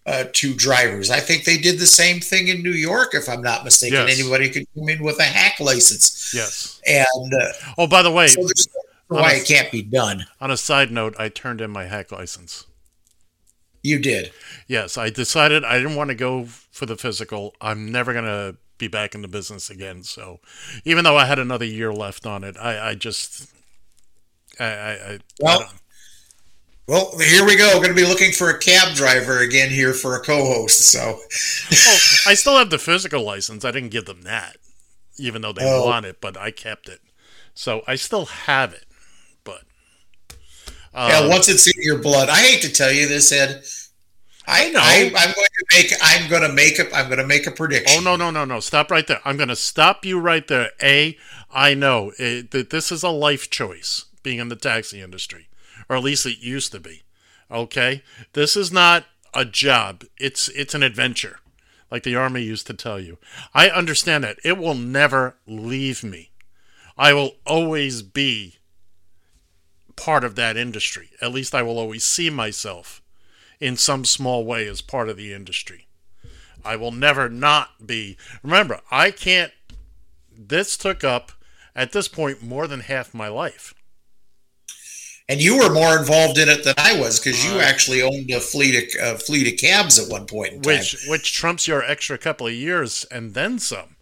uh, to drivers. I think they did the same thing in New York, if I'm not mistaken. Yes. Anybody could come in with a hack license, Yes. and uh, Oh, by the way, so there's no on why a- it can't be done. On a side note, I turned in my hack license. You did. Yes, I decided I didn't want to go for the physical. I'm never going to be back in the business again. So even though I had another year left on it, I, I just. I, I, I, Well, I Well, here we go. Going to be looking for a cab driver again here for a co-host. So, oh, *laughs* I still have the physical license. I didn't give them that, even though they Oh. want it, but I kept it. So I still have it. But. yeah, um, once it's in your blood, I hate to tell you this, Ed. I, know. I, I'm going to make. I'm going to make a. I'm going to make a prediction. Oh no no no no! Stop right there. I'm going to stop you right there. A, I know it, that this is a life choice being in the taxi industry, or at least it used to be. Okay, this is not a job. It's it's an adventure. like the army used to tell you. I understand that. It will never leave me. I will always be part of that industry. At least I will always see myself in some small way as part of the industry. I will never not be. Remember, I can't. This took up, at this point, more than half my life. And you were more involved in it than I was because you actually owned a fleet of uh, fleet of cabs at one point in time. Which which trumps your extra couple of years and then some.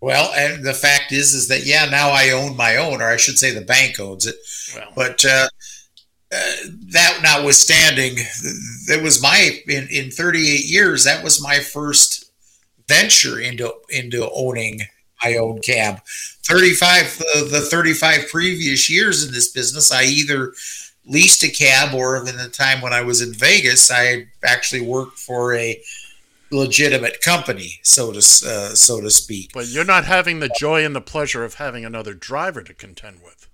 Well, and the fact is, is that yeah, now I own my own, or I should say, the bank owns it. Well. But uh, uh, that notwithstanding, that was my in, in 38 years. That was my first venture into into owning my own cab. 35 the, the 35 previous years in this business, I either leased a cab or in the time when I was in Vegas, I actually worked for a legitimate company, so to uh, so to speak. But you're not having the joy and the pleasure of having another driver to contend with.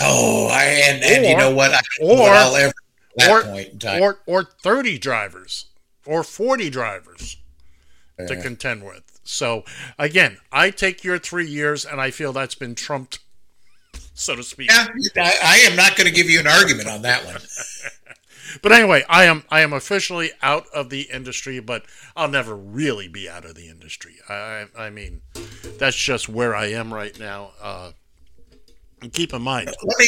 Oh, I, and, and you know what? I, or- what I'll ever at that or, point in time. or or 30 drivers or 40 drivers to contend with. So again, I take your three years, and I feel that's been trumped, so to speak. Yeah, I, I am not going to give you an argument on that one. *laughs* But anyway, I am I am officially out of the industry, but I'll never really be out of the industry. I I, mean, that's just where I am right now. Uh, and keep in mind, Let me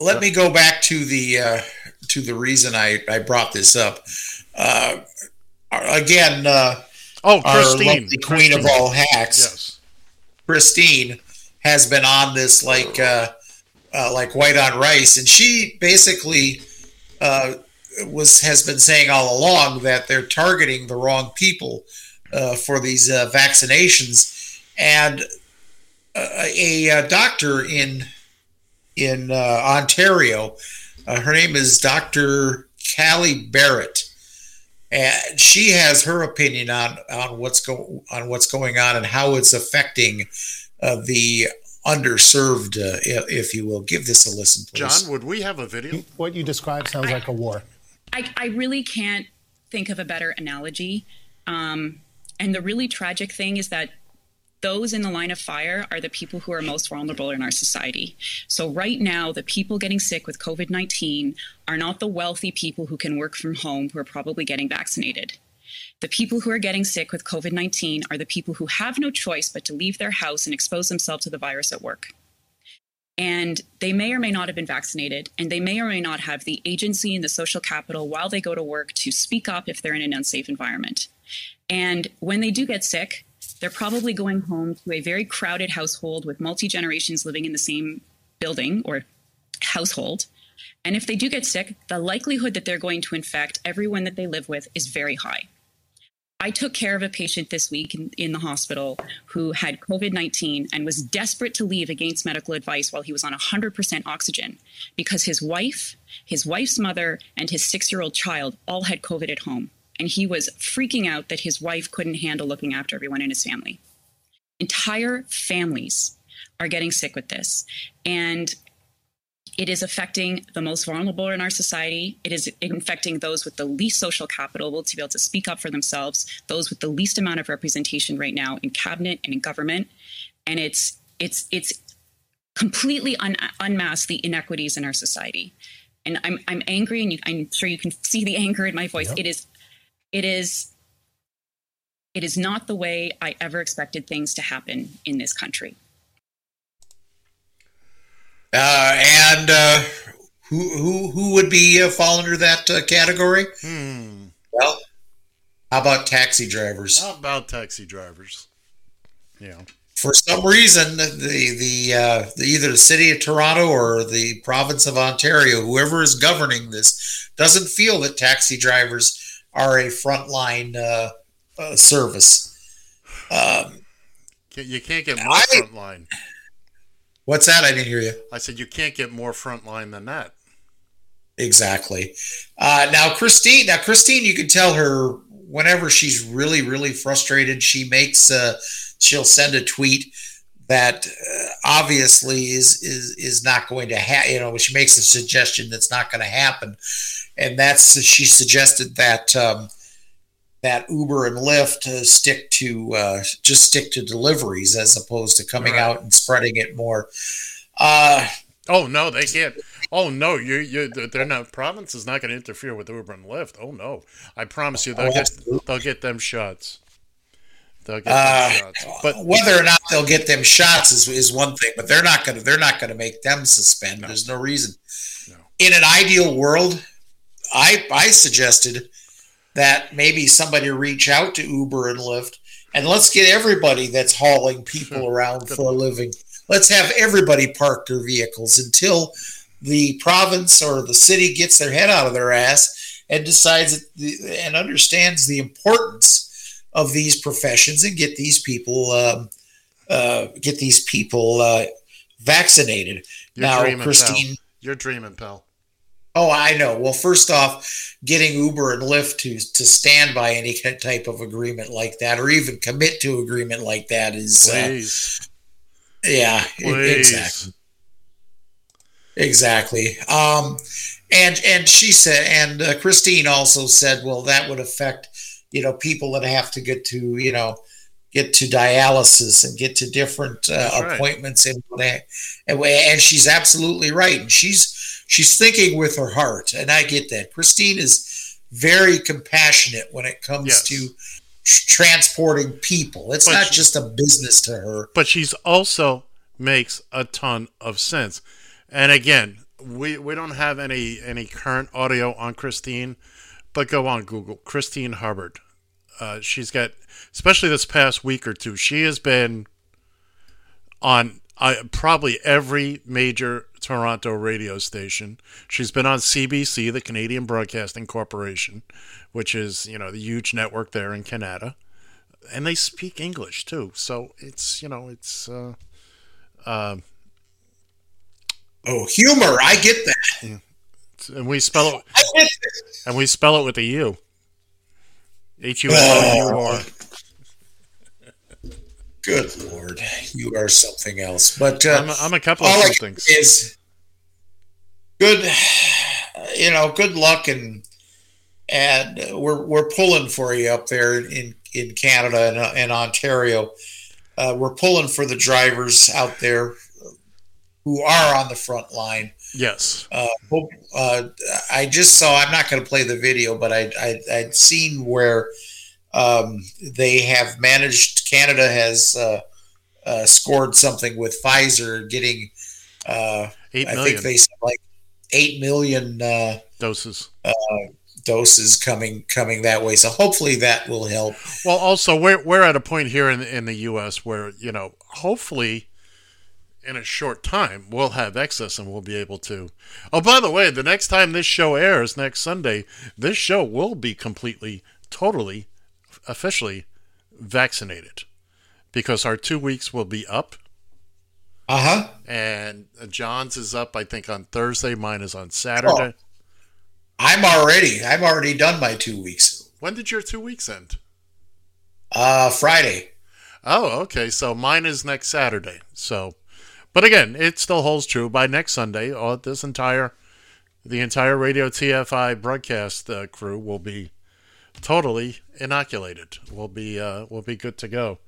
let me go back to the uh, to the reason I, I brought this up. Uh, again, uh, oh, Kristine, lovely queen of all hacks, Yes. Kristine, has been on this like uh, uh, like white on rice, and she basically uh, was has been saying all along that they're targeting the wrong people uh, for these uh, vaccinations, and uh, a, doctor in in Ontario, her name is Dr. Kali Barrett and she has her opinion on on what's go on what's going on and how it's affecting uh, the underserved, uh, if, if you will. Give this a listen, please. John, would we have a video? What you described sounds like a war. I, I really can't think of a better analogy. Um, and the really tragic thing is that those in the line of fire are the people who are most vulnerable in our society. So, right now, the people getting sick with COVID 19 are not the wealthy people who can work from home who are probably getting vaccinated. The people who are getting sick with COVID 19 are the people who have no choice but to leave their house and expose themselves to the virus at work. And they may or may not have been vaccinated, and they may or may not have the agency and the social capital while they go to work to speak up if they're in an unsafe environment. And when they do get sick, they're probably going home to a very crowded household with multi generations living in the same building or household. And if they do get sick, the likelihood that they're going to infect everyone that they live with is very high. I took care of a patient this week in, in the hospital who had COVID 19 and was desperate to leave against medical advice while he was on 100% oxygen because his wife, his wife's mother, and his six year old child all had COVID at home. And he was freaking out that his wife couldn't handle looking after everyone in his family. Entire families are getting sick with this. And it is affecting the most vulnerable in our society. It is infecting those with the least social capital to be able to speak up for themselves, those with the least amount of representation right now in cabinet and in government. And it's it's it's completely un- unmasked the inequities in our society. And I'm I'm angry, and you, I'm sure you can see the anger in my voice. It is it is it is not the way I ever expected things to happen in this country. Uh, and uh, who who who would be uh, fall under that uh, category? Hmm. Well, how about taxi drivers? How about taxi drivers? Yeah. For some reason, the the, uh, the either the city of Toronto or the province of Ontario, whoever is governing this, doesn't feel that taxi drivers are a frontline uh, uh, service. Um, You can't get more front line. What's that? I didn't hear you. I said you can't get more front line than that. Exactly. Uh, now, Kristine. Now, Kristine, you can tell her whenever she's really, really frustrated, she makes. Uh, she'll send a tweet that uh, obviously is is is not going to happen. You know, she makes a suggestion that's not going to happen, and that's she suggested that um, that Uber and Lyft uh, stick to uh, just stick to deliveries as opposed to coming Right. out and spreading it more. Uh, Oh no, they can't. Oh no, you you they're not. Province is not going to interfere with Uber and Lyft. Oh no, I promise you they'll Oh, get absolutely. they'll get them shots. They'll get Uh, them shots. But whether or not they'll get them shots is, is one thing, but they're not going to they're not going to make them suspend. There's no reason. No. In an ideal world, I I suggested that maybe somebody reach out to Uber and Lyft and let's get everybody that's hauling people around for a living. Let's have everybody park their vehicles until the province or the city gets their head out of their ass and decides the, and understands the importance of these professions and get these people um, uh, get these people uh, vaccinated. you're now, Kristine. pal. You're dreaming, pal. Oh, I know. Well, first off, getting Uber and Lyft to to stand by any type of agreement like that, or even commit to agreement like that, is uh, yeah, e- please. exactly, exactly. Um, and and she said, and uh, Kristine also said, well, that would affect you know people that have to get to you know get to dialysis and get to different uh, That's right. appointments and and and she's absolutely right and she's she's thinking with her heart and I get that Kristine is very compassionate when it comes Yes. to transporting people it's But not she- just a business to her but she's also makes a ton of sense. And again, we we don't have any any current audio on Kristine, but go on Google Kristine Hubbard. Uh, she's got, especially this past week or two, she has been on uh, probably every major Toronto radio station. She's been on CBC, the Canadian Broadcasting Corporation, which is you know the huge network there in Canada, and they speak English too. So it's you know it's. Uh, uh, oh humor I get that and we spell it I get and we spell it with a U. H U L O U R. good lord you are something else but uh, I'm a- I'm a couple of all I somethings. can say is good you know good luck and and we're we're pulling for you up there in in Canada and, and Ontario uh, we're pulling for the drivers out there who are on the front line Yes. uh, hope- uh, I just saw. I'm not going to play the video, but I, I I'd seen where um, they have managed. Canada has uh, uh, scored something with Pfizer, getting. Uh, Eight I think they said like eight million uh, Doses. uh, doses coming coming that way. So hopefully that will help. Well, also we're we're at a point here in in the U.S. where you know hopefully in a short time we'll have excess and we'll be able to. Oh, by the way, the next time this show airs next Sunday, this show will be completely, totally, officially vaccinated because our two weeks will be up. Uh huh. And John's is up, I think, on Thursday. Mine is on Saturday. I'm already. I've already done my two weeks. When did your two weeks end? Uh, Friday. Oh, okay. So mine is next Saturday. So, but again, it still holds true. By next Sunday, all this entire, the entire Radio TFI broadcast uh, crew will be totally inoculated. We'll be, uh, we'll be good to go.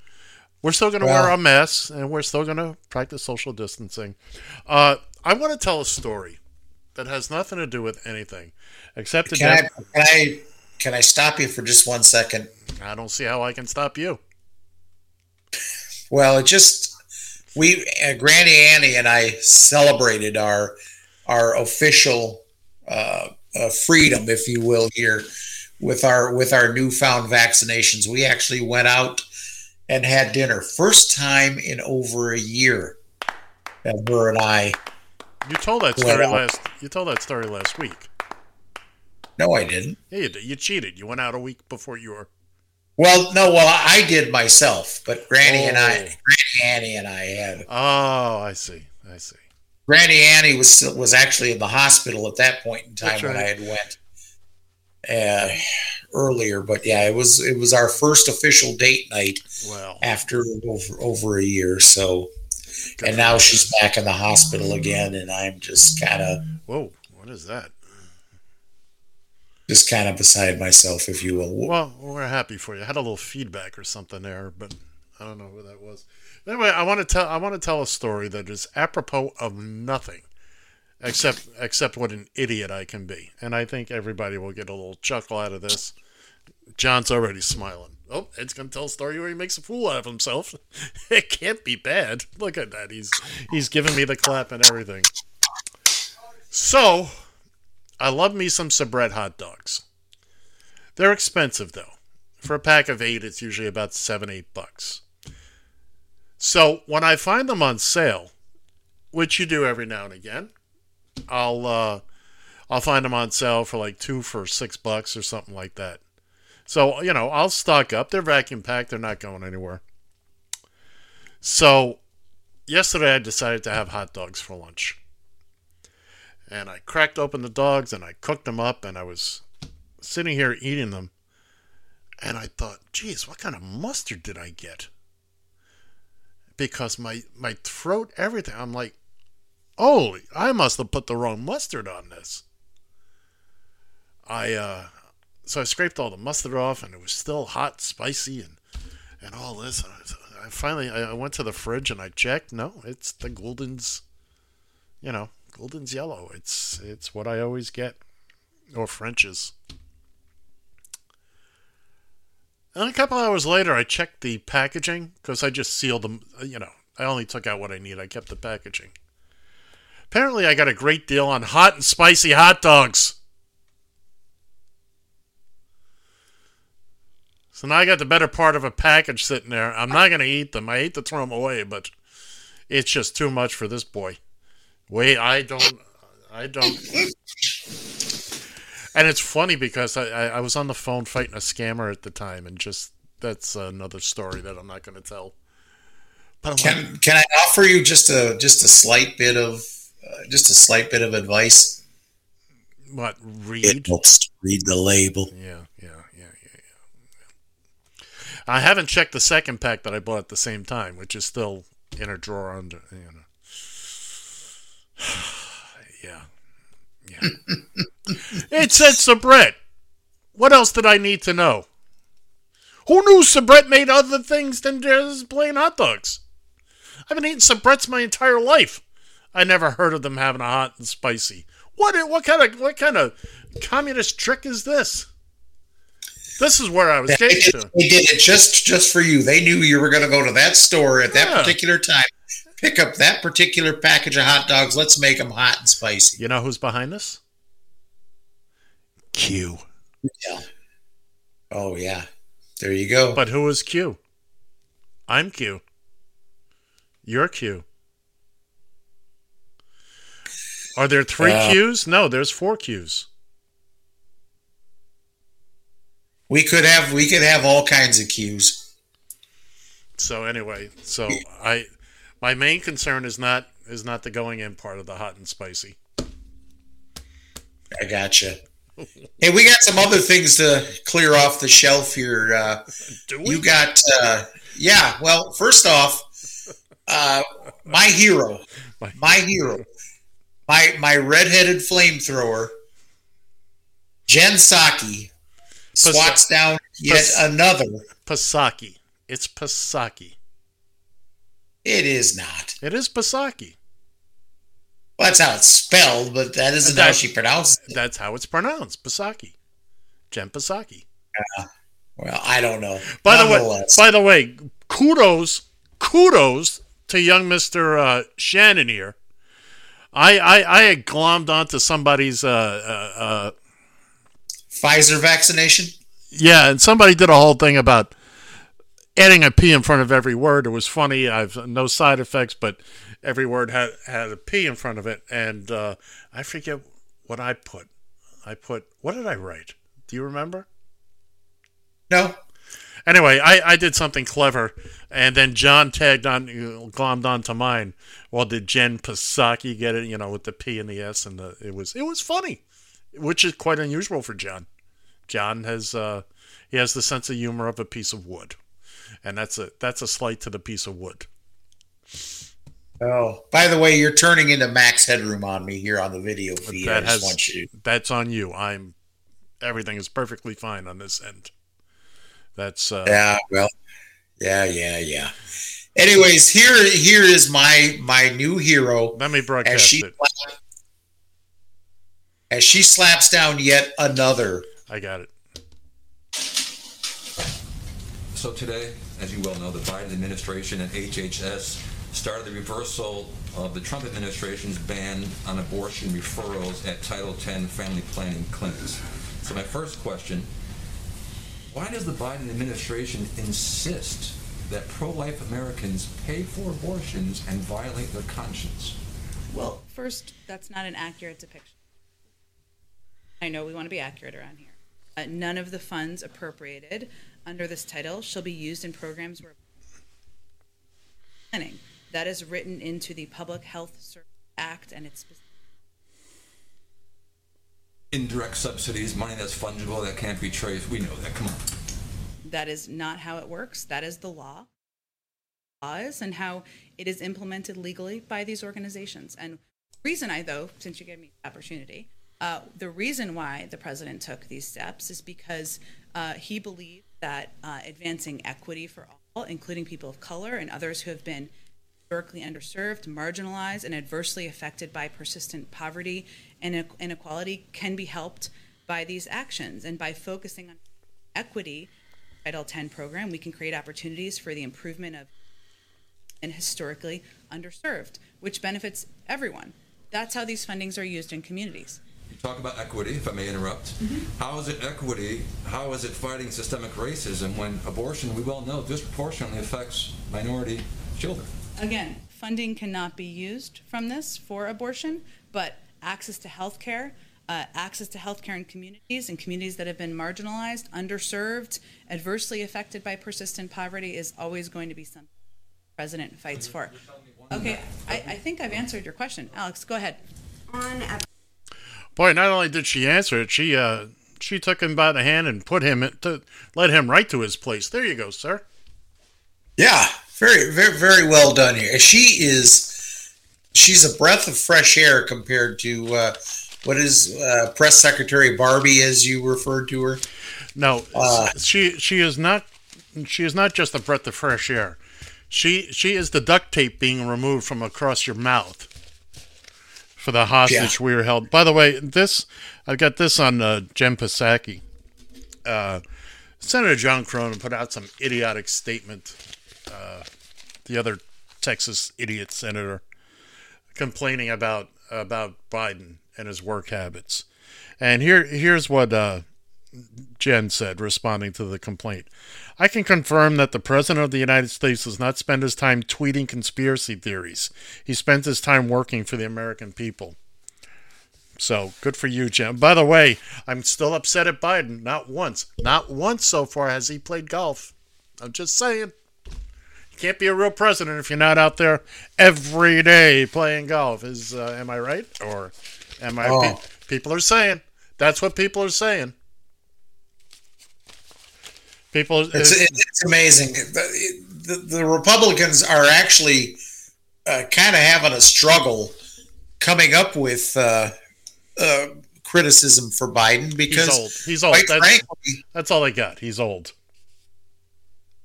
We're still going to wear a mask, and we're still going to practice social distancing. Uh, I want to tell a story that has nothing to do with anything, except to Can I, can I can I stop you for just one second? I don't see how I can stop you. Well, it just we uh, Granny Annie and I celebrated our our official uh, uh, freedom, if you will, here with our with our newfound vaccinations. We actually went out and had dinner, first time in over a year. That her and I. You told that story out. last. You told that story last week. No, I didn't. Yeah, you, did. you cheated. You went out a week before you were. Well, no, well I did myself, but Granny and I, Oh. Granny Annie and I had. Oh, I see. I see. Granny Annie was still, was actually in the hospital at that point in time That's when I had went uh, earlier. But yeah, it was it was our first official date night Well, after over over a year. So, and now she's back in the hospital again, and I'm just kind of whoa, what is that? just kind of beside myself, if you will. Well, we're happy for you. I had a little feedback or something there, but I don't know who that was. Anyway, I want to tell I want to tell a story that is apropos of nothing, except except what an idiot I can be, and I think everybody will get a little chuckle out of this. John's already smiling. Oh, Ed's gonna tell a story where he makes a fool out of himself. *laughs* it can't be bad. Look at that. He's he's giving me the clap and everything. So, I love me some Sabrett hot dogs. They're expensive though. For a pack of eight, it's usually about seven, eight bucks. So when I find them on sale, which you do every now and again, I'll uh, I'll find them on sale for like two for six bucks or something like that. So you know I'll stock up. They're vacuum packed. They're not going anywhere. So yesterday I decided to have hot dogs for lunch, and I cracked open the dogs and I cooked them up, and I was sitting here eating them, and I thought, geez, what kind of mustard did I get? because my my throat, everything. I'm like, holy! I must have put the wrong mustard on this. I uh, so I scraped all the mustard off, and it was still hot, spicy, and and all this. I finally I went to the fridge and I checked. No, it's the Gulden's. You know, Gulden's yellow. It's it's what I always get, or French's. And a couple hours later, I checked the packaging because I just sealed them. You know, I only took out what I need. I kept the packaging. Apparently, I got a great deal on hot and spicy hot dogs. So now I got the better part of a package sitting there. I'm not going to eat them. I hate to throw them away, but it's just too much for this boy. Wait, I don't. I don't. And it's funny because I, I, I was on the phone fighting a scammer at the time, and just that's another story that I'm not going to tell. But can like, can I offer you just a just a slight bit of uh, just a slight bit of advice? What read? It helps to read the label. Yeah, yeah, yeah, yeah, yeah. I haven't checked the second pack that I bought at the same time, which is still in a drawer under. You know. *sighs* yeah, yeah. *laughs* it said Sabrett. What else did I need to know? Who knew Sabrett made other things than just plain hot dogs? I've been eating Sabretts my entire life. I never heard of them having a hot and spicy. What what kind of what kind of communist trick is this? This is where I was they, getting to. They did it just just for you. They knew you were going to go to that store at that particular time, pick up that particular package of hot dogs. Let's make them hot and spicy. You know who's behind this? Q. Yeah. Oh yeah. There you go. But who is Q? I'm Q. You're Q. Are there three Uh, Qs? No, there's four Qs. We could have we could have all kinds of cues. So anyway, so I my main concern is not is not the going in part of the hot and spicy. I gotcha. Hey, we got some other things to clear off the shelf here. Uh, You got, uh, yeah. Well, first off, uh, my hero, my hero, my my redheaded flamethrower, Jen Psaki, swats down yet Pas- another. Pasaki. It's Pasaki. It is not. It is Pasaki. Well, that's how it's spelled, but that isn't how she pronounced it. That's how it's pronounced. Pasaki. Jen Pasaki. Well, I don't know. By the way, by the way, kudos, kudos to young Mister uh, Shannon here. I, I I had glommed onto somebody's uh, uh, uh, Pfizer vaccination. yeah, and somebody did a whole thing about adding a P in front of every word. It was funny. I've no side effects, but every word had had a P in front of it, and uh, I forget what I put. I put what did I write? Do you remember? No. Anyway, I, I did something clever, and then John tagged on, glommed onto mine. Well, did Jen Psaki get it? You know, with the P and the S, and the it was it was funny, which is quite unusual for John. John has uh, he has the sense of humor of a piece of wood, and that's a that's a slight to the piece of wood. Oh, by the way, you're turning into Max Headroom on me here on the video feed. That has that's on you. I'm everything is perfectly fine on this end. That's uh, Yeah, well, yeah, yeah, yeah. Anyways, here here is my my new hero. Let me as broadcast she it. as she slaps down yet another. I got it. So today, as you well know, the Biden administration and HHS started the reversal of the Trump administration's ban on abortion referrals at Title X family planning clinics. So my first question, why does the Biden administration insist that pro-life Americans pay for abortions and violate their conscience? Well, first, that's not an accurate depiction. I know we want to be accurate around here. Uh, none of the funds appropriated under this title shall be used in programs where planning. That is written into the Public Health Service Act, and it's specific. Indirect subsidies, money that's fungible, that can't be traced, we know that, come on. that is not how it works. That is the law. Laws and how it is implemented legally by these organizations. And reason I, though, since you gave me the opportunity, uh, the reason why the president took these steps is because uh, he believed that uh, advancing equity for all, including people of color and others who have been historically underserved, marginalized, and adversely affected by persistent poverty and inequality, can be helped by these actions. And by focusing on equity, Title X program, we can create opportunities for the improvement of and historically underserved, which benefits everyone. That's how these fundings are used in communities. You talk about equity, if I may interrupt. Mm-hmm. How is it equity? How is it fighting systemic racism when abortion, we well know, disproportionately affects minority children? Again, funding cannot be used from this for abortion, but access to health care, uh, access to health care in communities, and communities that have been marginalized, underserved, adversely affected by persistent poverty is always going to be something the president fights for. Okay, I, I think I've answered your question. Alex, go ahead. On Boy, not only did she answer it, she uh, she took him by the hand and put him in, to led him right to his place. There you go, sir. Yeah, very, very, very well done here. She is, she's a breath of fresh air compared to uh, what is uh, Press Secretary Barbie, as you referred to her. No, Uh, she she is not she is not just a breath of fresh air. She she is the duct tape being removed from across your mouth for the hostage we were held. By the way, this I got this on uh, Jen Psaki. Uh, Senator John Cornyn put out some idiotic statement. Uh, the other Texas idiot senator complaining about about Biden and his work habits. And here here's what uh, Jen said, responding to the complaint. I can confirm that the President of the United States does not spend his time tweeting conspiracy theories. He spends his time working for the American people. So good for you, Jen. By the way, I'm still upset at Biden. Not once. Not once so far has he played golf. I'm just saying. Can't be a real president if you're not out there every day playing golf. Is uh, am I right or am I? Oh. pe- people are saying that's what people are saying. People, It's, it's amazing. The, the, the Republicans are actually uh, kind of having a struggle coming up with uh, uh, criticism for Biden because he's old. He's old. That's, frankly, that's all they got. He's old.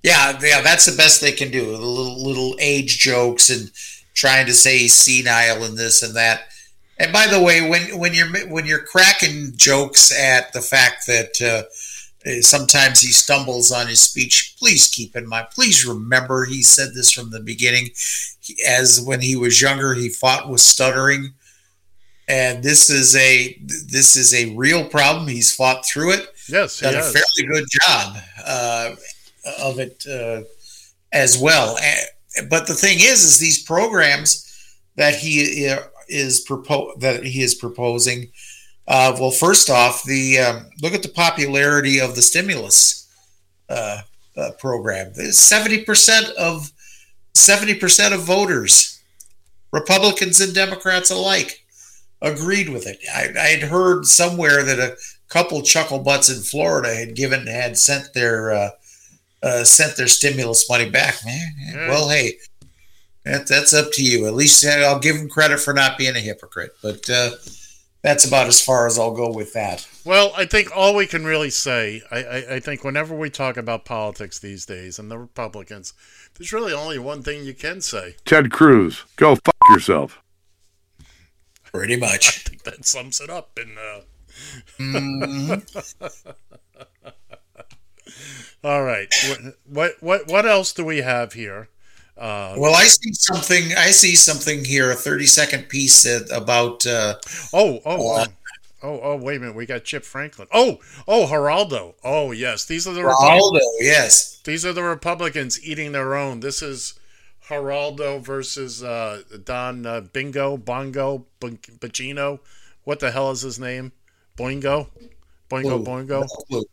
Yeah, yeah, that's the best they can do. The little little age jokes and trying to say he's senile and this and that. And by the way, when when you're when you're cracking jokes at the fact that uh, sometimes he stumbles on his speech, please keep in mind. Please remember, he said this from the beginning. He, as when he was younger, he fought with stuttering, and this is a this is a real problem. He's fought through it. Yes, done a fairly good job uh, of it uh, as well. But the thing is, is these programs that he uh, is propo- that he is proposing. Uh, well, first off, the um, look at the popularity of the stimulus uh, uh, program. Seventy percent of seventy percent of voters, Republicans and Democrats alike, agreed with it. I, I had heard somewhere that a couple chuckle butts in Florida had given had sent their uh, sent their stimulus money back. Man, Yeah. well, hey, that, that's up to you. At least uh, I'll give them credit for not being a hypocrite. But uh, that's about as far as I'll go with that. Well, I think all we can really say, I, I, I think whenever we talk about politics these days and the Republicans, there's really only one thing you can say. Ted Cruz, go fuck yourself. Pretty much. *laughs* I think that sums it up. And uh... Mhm. *laughs* all right, what, what what else do we have here? Uh, Well, I see something. I see something here. A thirty-second piece that, about. Uh, Oh, oh, oh, oh, oh, wait a minute. We got Chip Franklin. Oh, oh, Geraldo. Oh, yes. These are the Geraldo, yes. These are the Republicans eating their own. This is Geraldo versus uh, Don uh, Bingo, Bongo, Bacino. What the hell is his name? Boingo? Boingo. Boingo? Blue.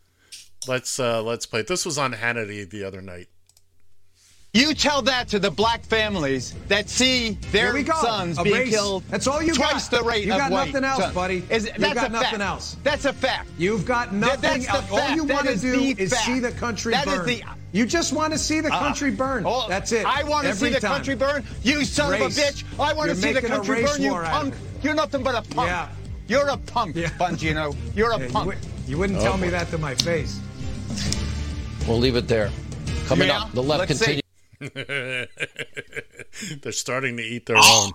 Let's uh, let's play. This was on Hannity the other night. You tell that to the black families that see their Here we go. sons A being race. killed. That's all you twice got. the rate You of got white nothing else, sons. buddy. Is, You've that's got a nothing fact. else. That's a fact. You've got nothing that's else. All you want to do the is fact. see the country That is burn. the- You just want to see the Uh, country burn. oh, That's it. I want to see the time. country burn. You son Race. of a bitch. I want You're to see the making a country race burn. You war out of punk. You're nothing but a punk. Yeah. You're a punk, Bongino. You're a Yeah, you punk. would- You wouldn't Oh, tell me that to my face. We'll leave it there. Coming Yeah, up, the left let's continues. *laughs* They're starting to eat their oh. own.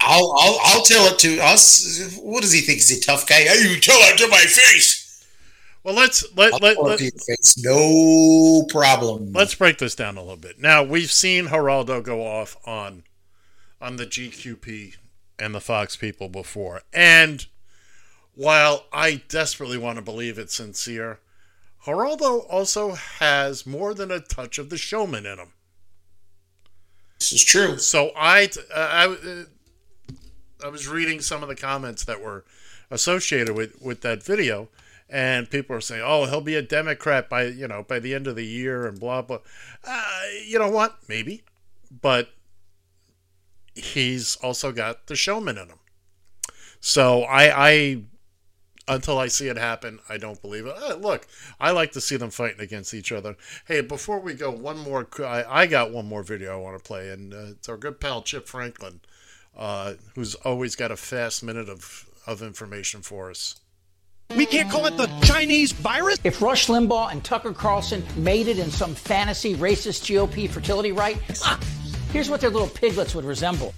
I'll, I'll, I'll tell it to us. What does he think? He's a tough guy. Hey, you tell it to my face. Well, let's let I'll let, tell it let to your face. No problem. let's break this down a little bit. Now we've seen Geraldo go off on on the GQP and the Fox people before, and while I desperately want to believe it's sincere, Geraldo also has more than a touch of the showman in him. This is true. So I uh, I uh, I was reading some of the comments that were associated with with that video, and people are saying, "Oh, he'll be a Democrat by you know by the end of the year," and blah blah. Uh, you know what? Maybe, but he's also got the showman in him. So I I until I see it happen, I don't believe it. Uh, look, I like to see them fighting against each other. Hey, before we go, one more. I, I got one more video I want to play, and uh, it's our good pal Chip Franklin, uh, who's always got a fast minute of of information for us. We can't call it the Chinese virus. If Rush Limbaugh and Tucker Carlson made it in some fantasy racist GOP fertility right, ah, here's what their little piglets would resemble.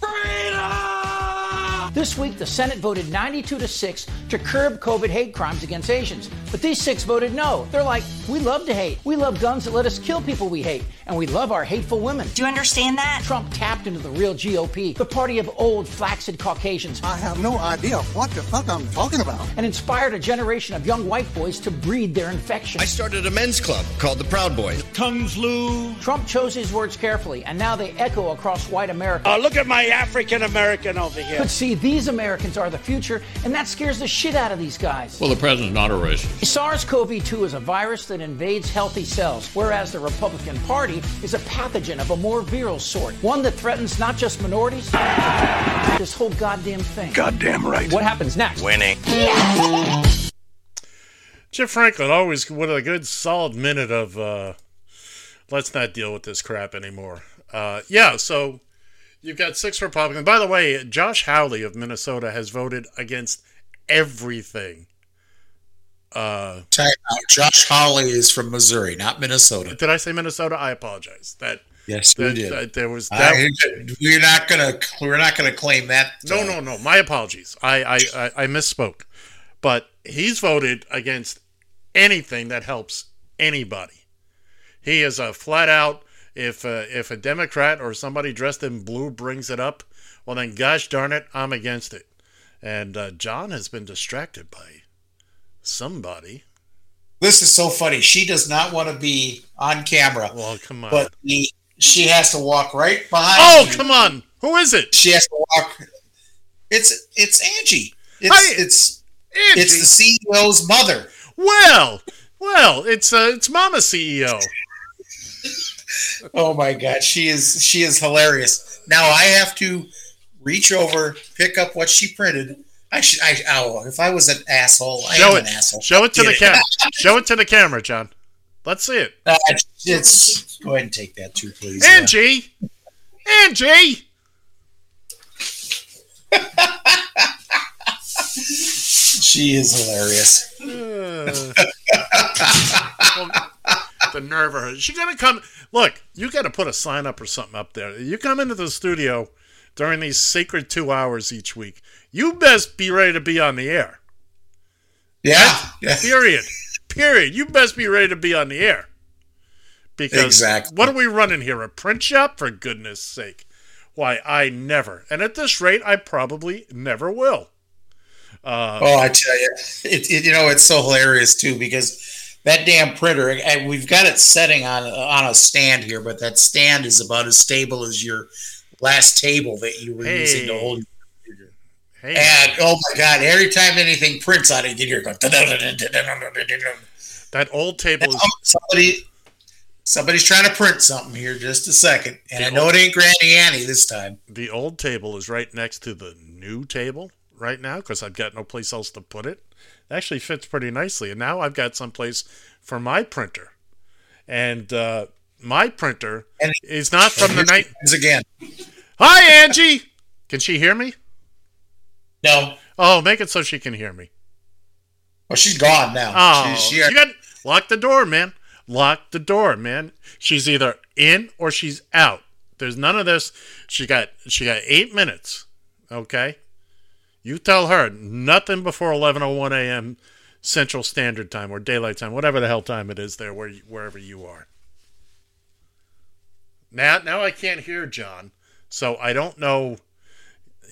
This week, the Senate voted 92 to 6 to curb COVID hate crimes against Asians. But these six voted no. They're like, we love to hate. We love guns that let us kill people we hate. And we love our hateful women. Do you understand that? Trump tapped into the real GOP, the party of old, flaccid Caucasians. I have no idea what the fuck I'm talking about. And inspired a generation of young white boys to breed their infection. I started a men's club called the Proud Boys. Tongues Lou. Trump chose his words carefully, and now they echo across white America. Uh, look at my African American over here. But see, these Americans are the future, and that scares the shit out of these guys. Well, the president's not a racist. SARS CoV 2 is a virus that invades healthy cells, whereas the Republican Party is a pathogen of a more viral sort, one that threatens not just minorities, this whole goddamn thing. Goddamn right. What happens next? Winning. Chip Franklin always with a good solid minute of uh, let's not deal with this crap anymore. Uh, yeah, so you've got six Republicans. By the way, Josh Hawley of Minnesota has voted against everything. Uh. Josh Hawley is from Missouri, not Minnesota. did I say Minnesota? I apologize. That Yes, you that, did. that- there was that. I- we're not gonna. We're not gonna claim that. No, uh, no, no. My apologies. I, I, I, I misspoke. But he's voted against anything that helps anybody. He is a flat out. If uh, if a Democrat or somebody dressed in blue brings it up, well then, gosh darn it, I'm against it. And uh, John has been distracted by somebody. This is so funny. She does not want to be on camera. Well, come on. But the, she has to walk right behind. Oh, you. come on. Who is it? She has to walk. It's it's Angie. It's Hi, it's it's the CEO's mother. Well, well, it's uh, it's Mama CEO. Oh my god, she is she is hilarious. Now I have to reach over, pick up what she printed. I should I oh if I was an asshole, I Show am it. an asshole. Show it to the camera. Show it to the camera, John. Let's see it. Uh, it's go ahead and take that too, please. Angie, Angie. *laughs* She is hilarious. *laughs* the nerve of her. She gonna come. Look, you got to put a sign up or something up there. You come into the studio during these sacred two hours each week. You best be ready to be on the air. Yeah. yeah. Period. Period. You best be ready to be on the air. Because Exactly. what are we running here? A print shop? For goodness sake. Why, I never. And at this rate, I probably never will. Uh, Oh, I tell you, it, it you know it's so hilarious too because that damn printer. And we've got it setting on on a stand here, but that stand is about as stable as your last table that you were using to Hey. hold. Hey. And oh my god, every time anything prints on it, you hear go. That old table is Somebody, somebody's trying to print something here. Just a second, and I know it ain't Granny Annie this time. the old table is right next to the new table right now because I've got no place else to put it. It actually fits pretty nicely. And now I've got someplace for my printer. And uh, my printer And- is not from the night. here she comes again. Hi, Angie. Can she hear me? No. Oh, make it so she can hear me. Well, she's gone now. Oh, She- she, she- got lock the door, man. Lock the door, man. She's either in or she's out. There's none of this. She got she got eight minutes. Okay, you tell her nothing before 11:01 a.m. Central Standard Time or Daylight Time, whatever the hell time it is there, where wherever you are. Now, now I can't hear John, so I don't know.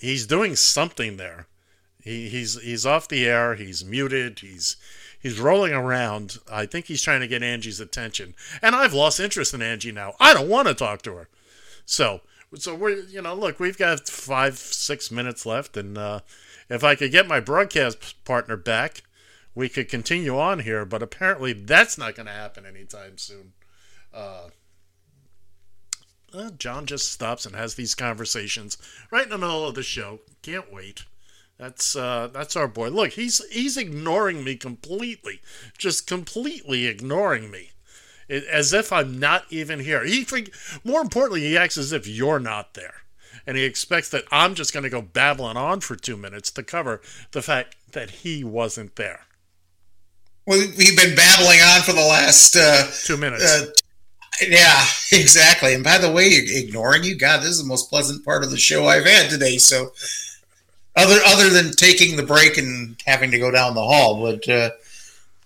He's doing something there. He, he's he's off the air. He's muted. He's he's rolling around. I think he's trying to get Angie's attention, and I've lost interest in Angie now. I don't want to talk to her. So so we're you know look, we've got five six minutes left, and uh, if I could get my broadcast partner back, we could continue on here. But apparently that's not going to happen anytime soon. Uh, uh, John just stops and has these conversations right in the middle of the show. Can't wait. That's uh, that's our boy. Look, he's he's ignoring me completely, just completely ignoring me, it, as if I'm not even here. He, more importantly, he acts as if you're not there, and he expects that I'm just going to go babbling on for two minutes to cover the fact that he wasn't there. Well, we've been babbling on for the last uh, two minutes. Uh, yeah, *laughs* exactly. And by the way, ignoring you, God, this is the most pleasant part of the show I've had today. So, other other than taking the break and having to go down the hall, but uh,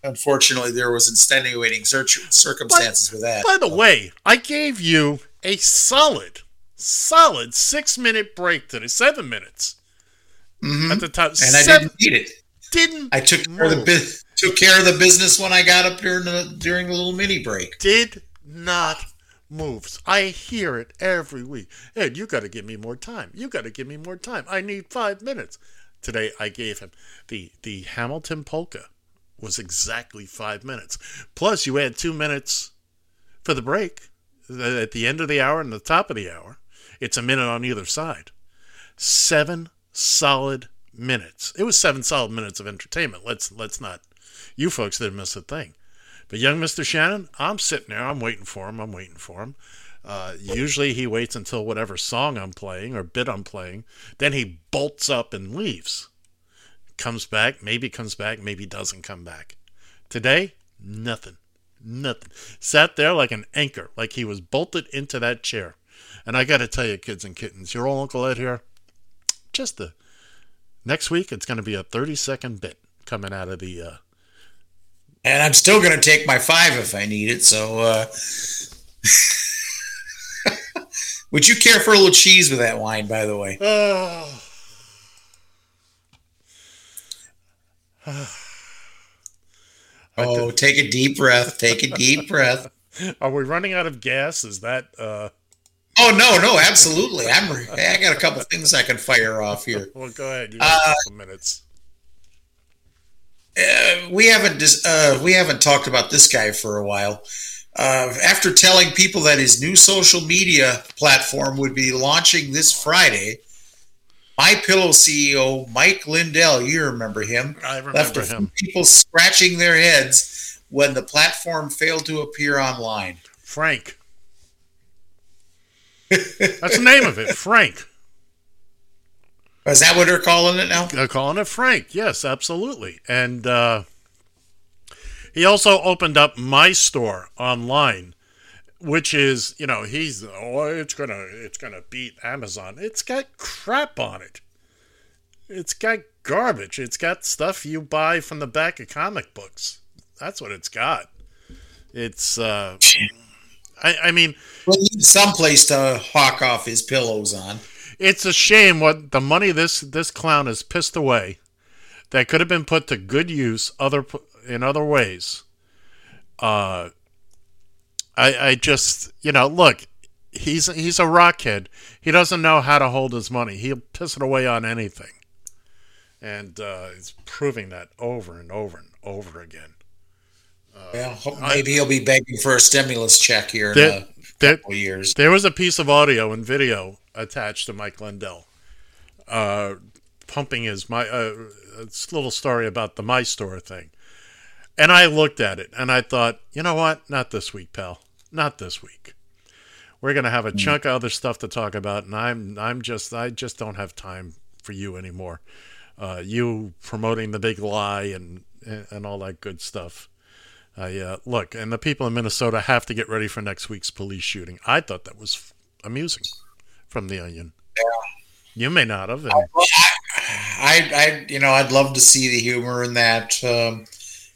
unfortunately, there was extenuating cir- circumstances with that. By the way, I gave you a solid, solid six minute break today, seven minutes at the top, Mm-hmm. and I didn't need it. Didn't I took care of the took care of the business when I got up during the during the little mini break. did not moves. I hear it every week. Ed, you got to give me more time. You got to give me more time. I need five minutes. Today I gave him the the Hamilton polka was exactly five minutes. Plus you add two minutes for the break at the end of the hour and the top of the hour. It's a minute on either side. Seven solid minutes. It was seven solid minutes of entertainment. Let's let's not. You folks didn't miss a thing. But young Mr. Shannon, I'm sitting there. I'm waiting for him. I'm waiting for him. Uh, usually he waits until whatever song I'm playing or bit I'm playing. Then he bolts up and leaves. Comes back, maybe comes back, maybe doesn't come back. Today, nothing. Nothing. Sat there like an anchor, like he was bolted into that chair. And I got to tell you, kids and kittens, your old Uncle Ed here, just the next week, it's going to be a 30 second bit coming out of the. Uh, And I'm still going to take my five if I need it. So, uh, *laughs* would you care for a little cheese with that wine, by the way? Oh. *sighs* Oh, take a deep breath. Take a deep breath. *laughs* Are we running out of gas? Is that. Uh... Oh no, no, absolutely. I'm. I got a couple things I can fire off here. *laughs* Well, go ahead. You got a Uh, couple minutes. Uh, we haven't dis- uh, we haven't talked about this guy for a while. Uh, after telling people that his new social media platform would be launching this Friday, My Pillow CEO Mike Lindell, you remember him, I left remember a few him. people scratching their heads when the platform failed to appear online. Frank. That's the name of it, Frank. Is that what they're calling it now? They're calling it Frank. Yes, absolutely. And uh, he also opened up my store online, which is you know he's oh it's gonna it's gonna beat Amazon. It's got crap on it. It's got garbage. It's got stuff you buy from the back of comic books. That's what it's got. It's uh, I, I mean, well, someplace to hawk off his pillows on. It's a shame what the money this this clown has pissed away that could have been put to good use other in other ways. Uh, I I just you know look, he's he's a rockhead. He doesn't know how to hold his money. He'll piss it away on anything, and uh, he's proving that over and over and over again. Uh, well, maybe I, he'll be begging for a stimulus check here in there, couple years. There was a piece of audio and video attached to Mike Lindell, uh, pumping his my uh, little story about the my store thing, and I looked at it and I thought, you know what? Not this week, pal. Not this week. We're gonna have a mm. chunk of other stuff to talk about, and I'm I'm just I just don't have time for you anymore. Uh, you promoting the big lie and and all that good stuff. I uh, look, and the people in Minnesota have to get ready for next week's police shooting. I thought that was f- amusing from the Onion. Yeah. You may not have. I, I, I, you know, I'd love to see the humor in that. Um,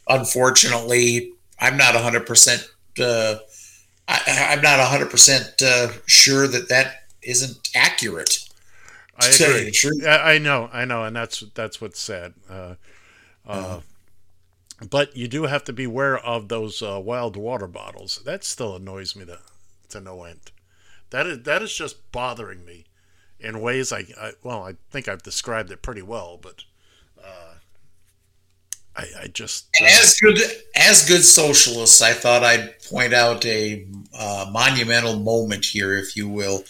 unfortunately, I'm not 100. Uh, percent I, I'm not 100 uh, sure that that isn't accurate. I agree. I, know, I know, and that's that's what's sad. Uh, uh, uh but you do have to beware of those uh, wild water bottles. That still annoys me to to no end. That is that is just bothering me in ways I, I well I think I've described it pretty well, but I, I just uh, as good as good socialists, I thought I'd point out a uh, monumental moment here, if you will,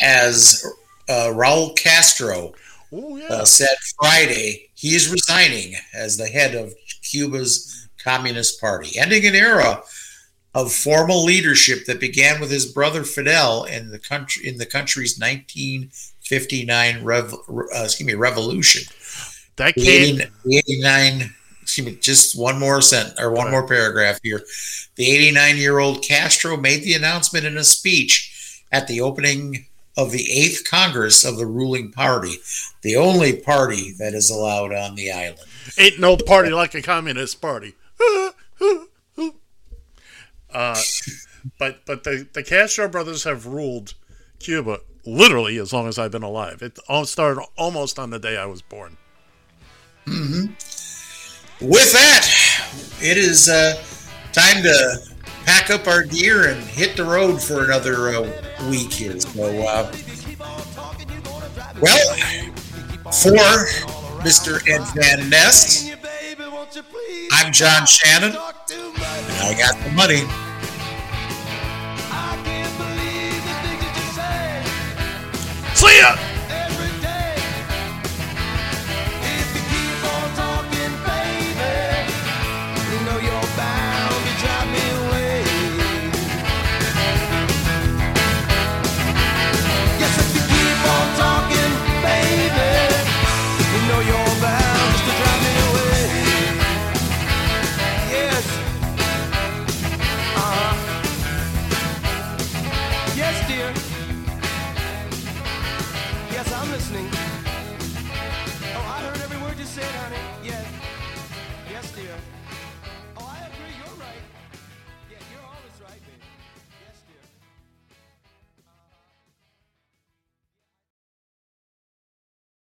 as uh, Raul Castro yeah. Uh, said Friday he is resigning as the head of Cuba's Communist Party, ending an era of formal leadership that began with his brother Fidel in the country in the country's 1959 rev, uh, excuse me revolution. That came 89 excuse me just one more sentence or one more paragraph here. The 89 year old Castro made the announcement in a speech at the opening of the eighth Congress of the ruling party, the only party that is allowed on the island. Ain't no party like a communist party. Uh, but but the, the Castro brothers have ruled Cuba literally as long as I've been alive. It all started almost on the day I was born. Mm-hmm. With that, it is uh, time to pack up our gear and hit the road for another uh, week here. So, uh, well, for Mr. Ed Van Nest, I'm John Shannon. and I got the money. See ya!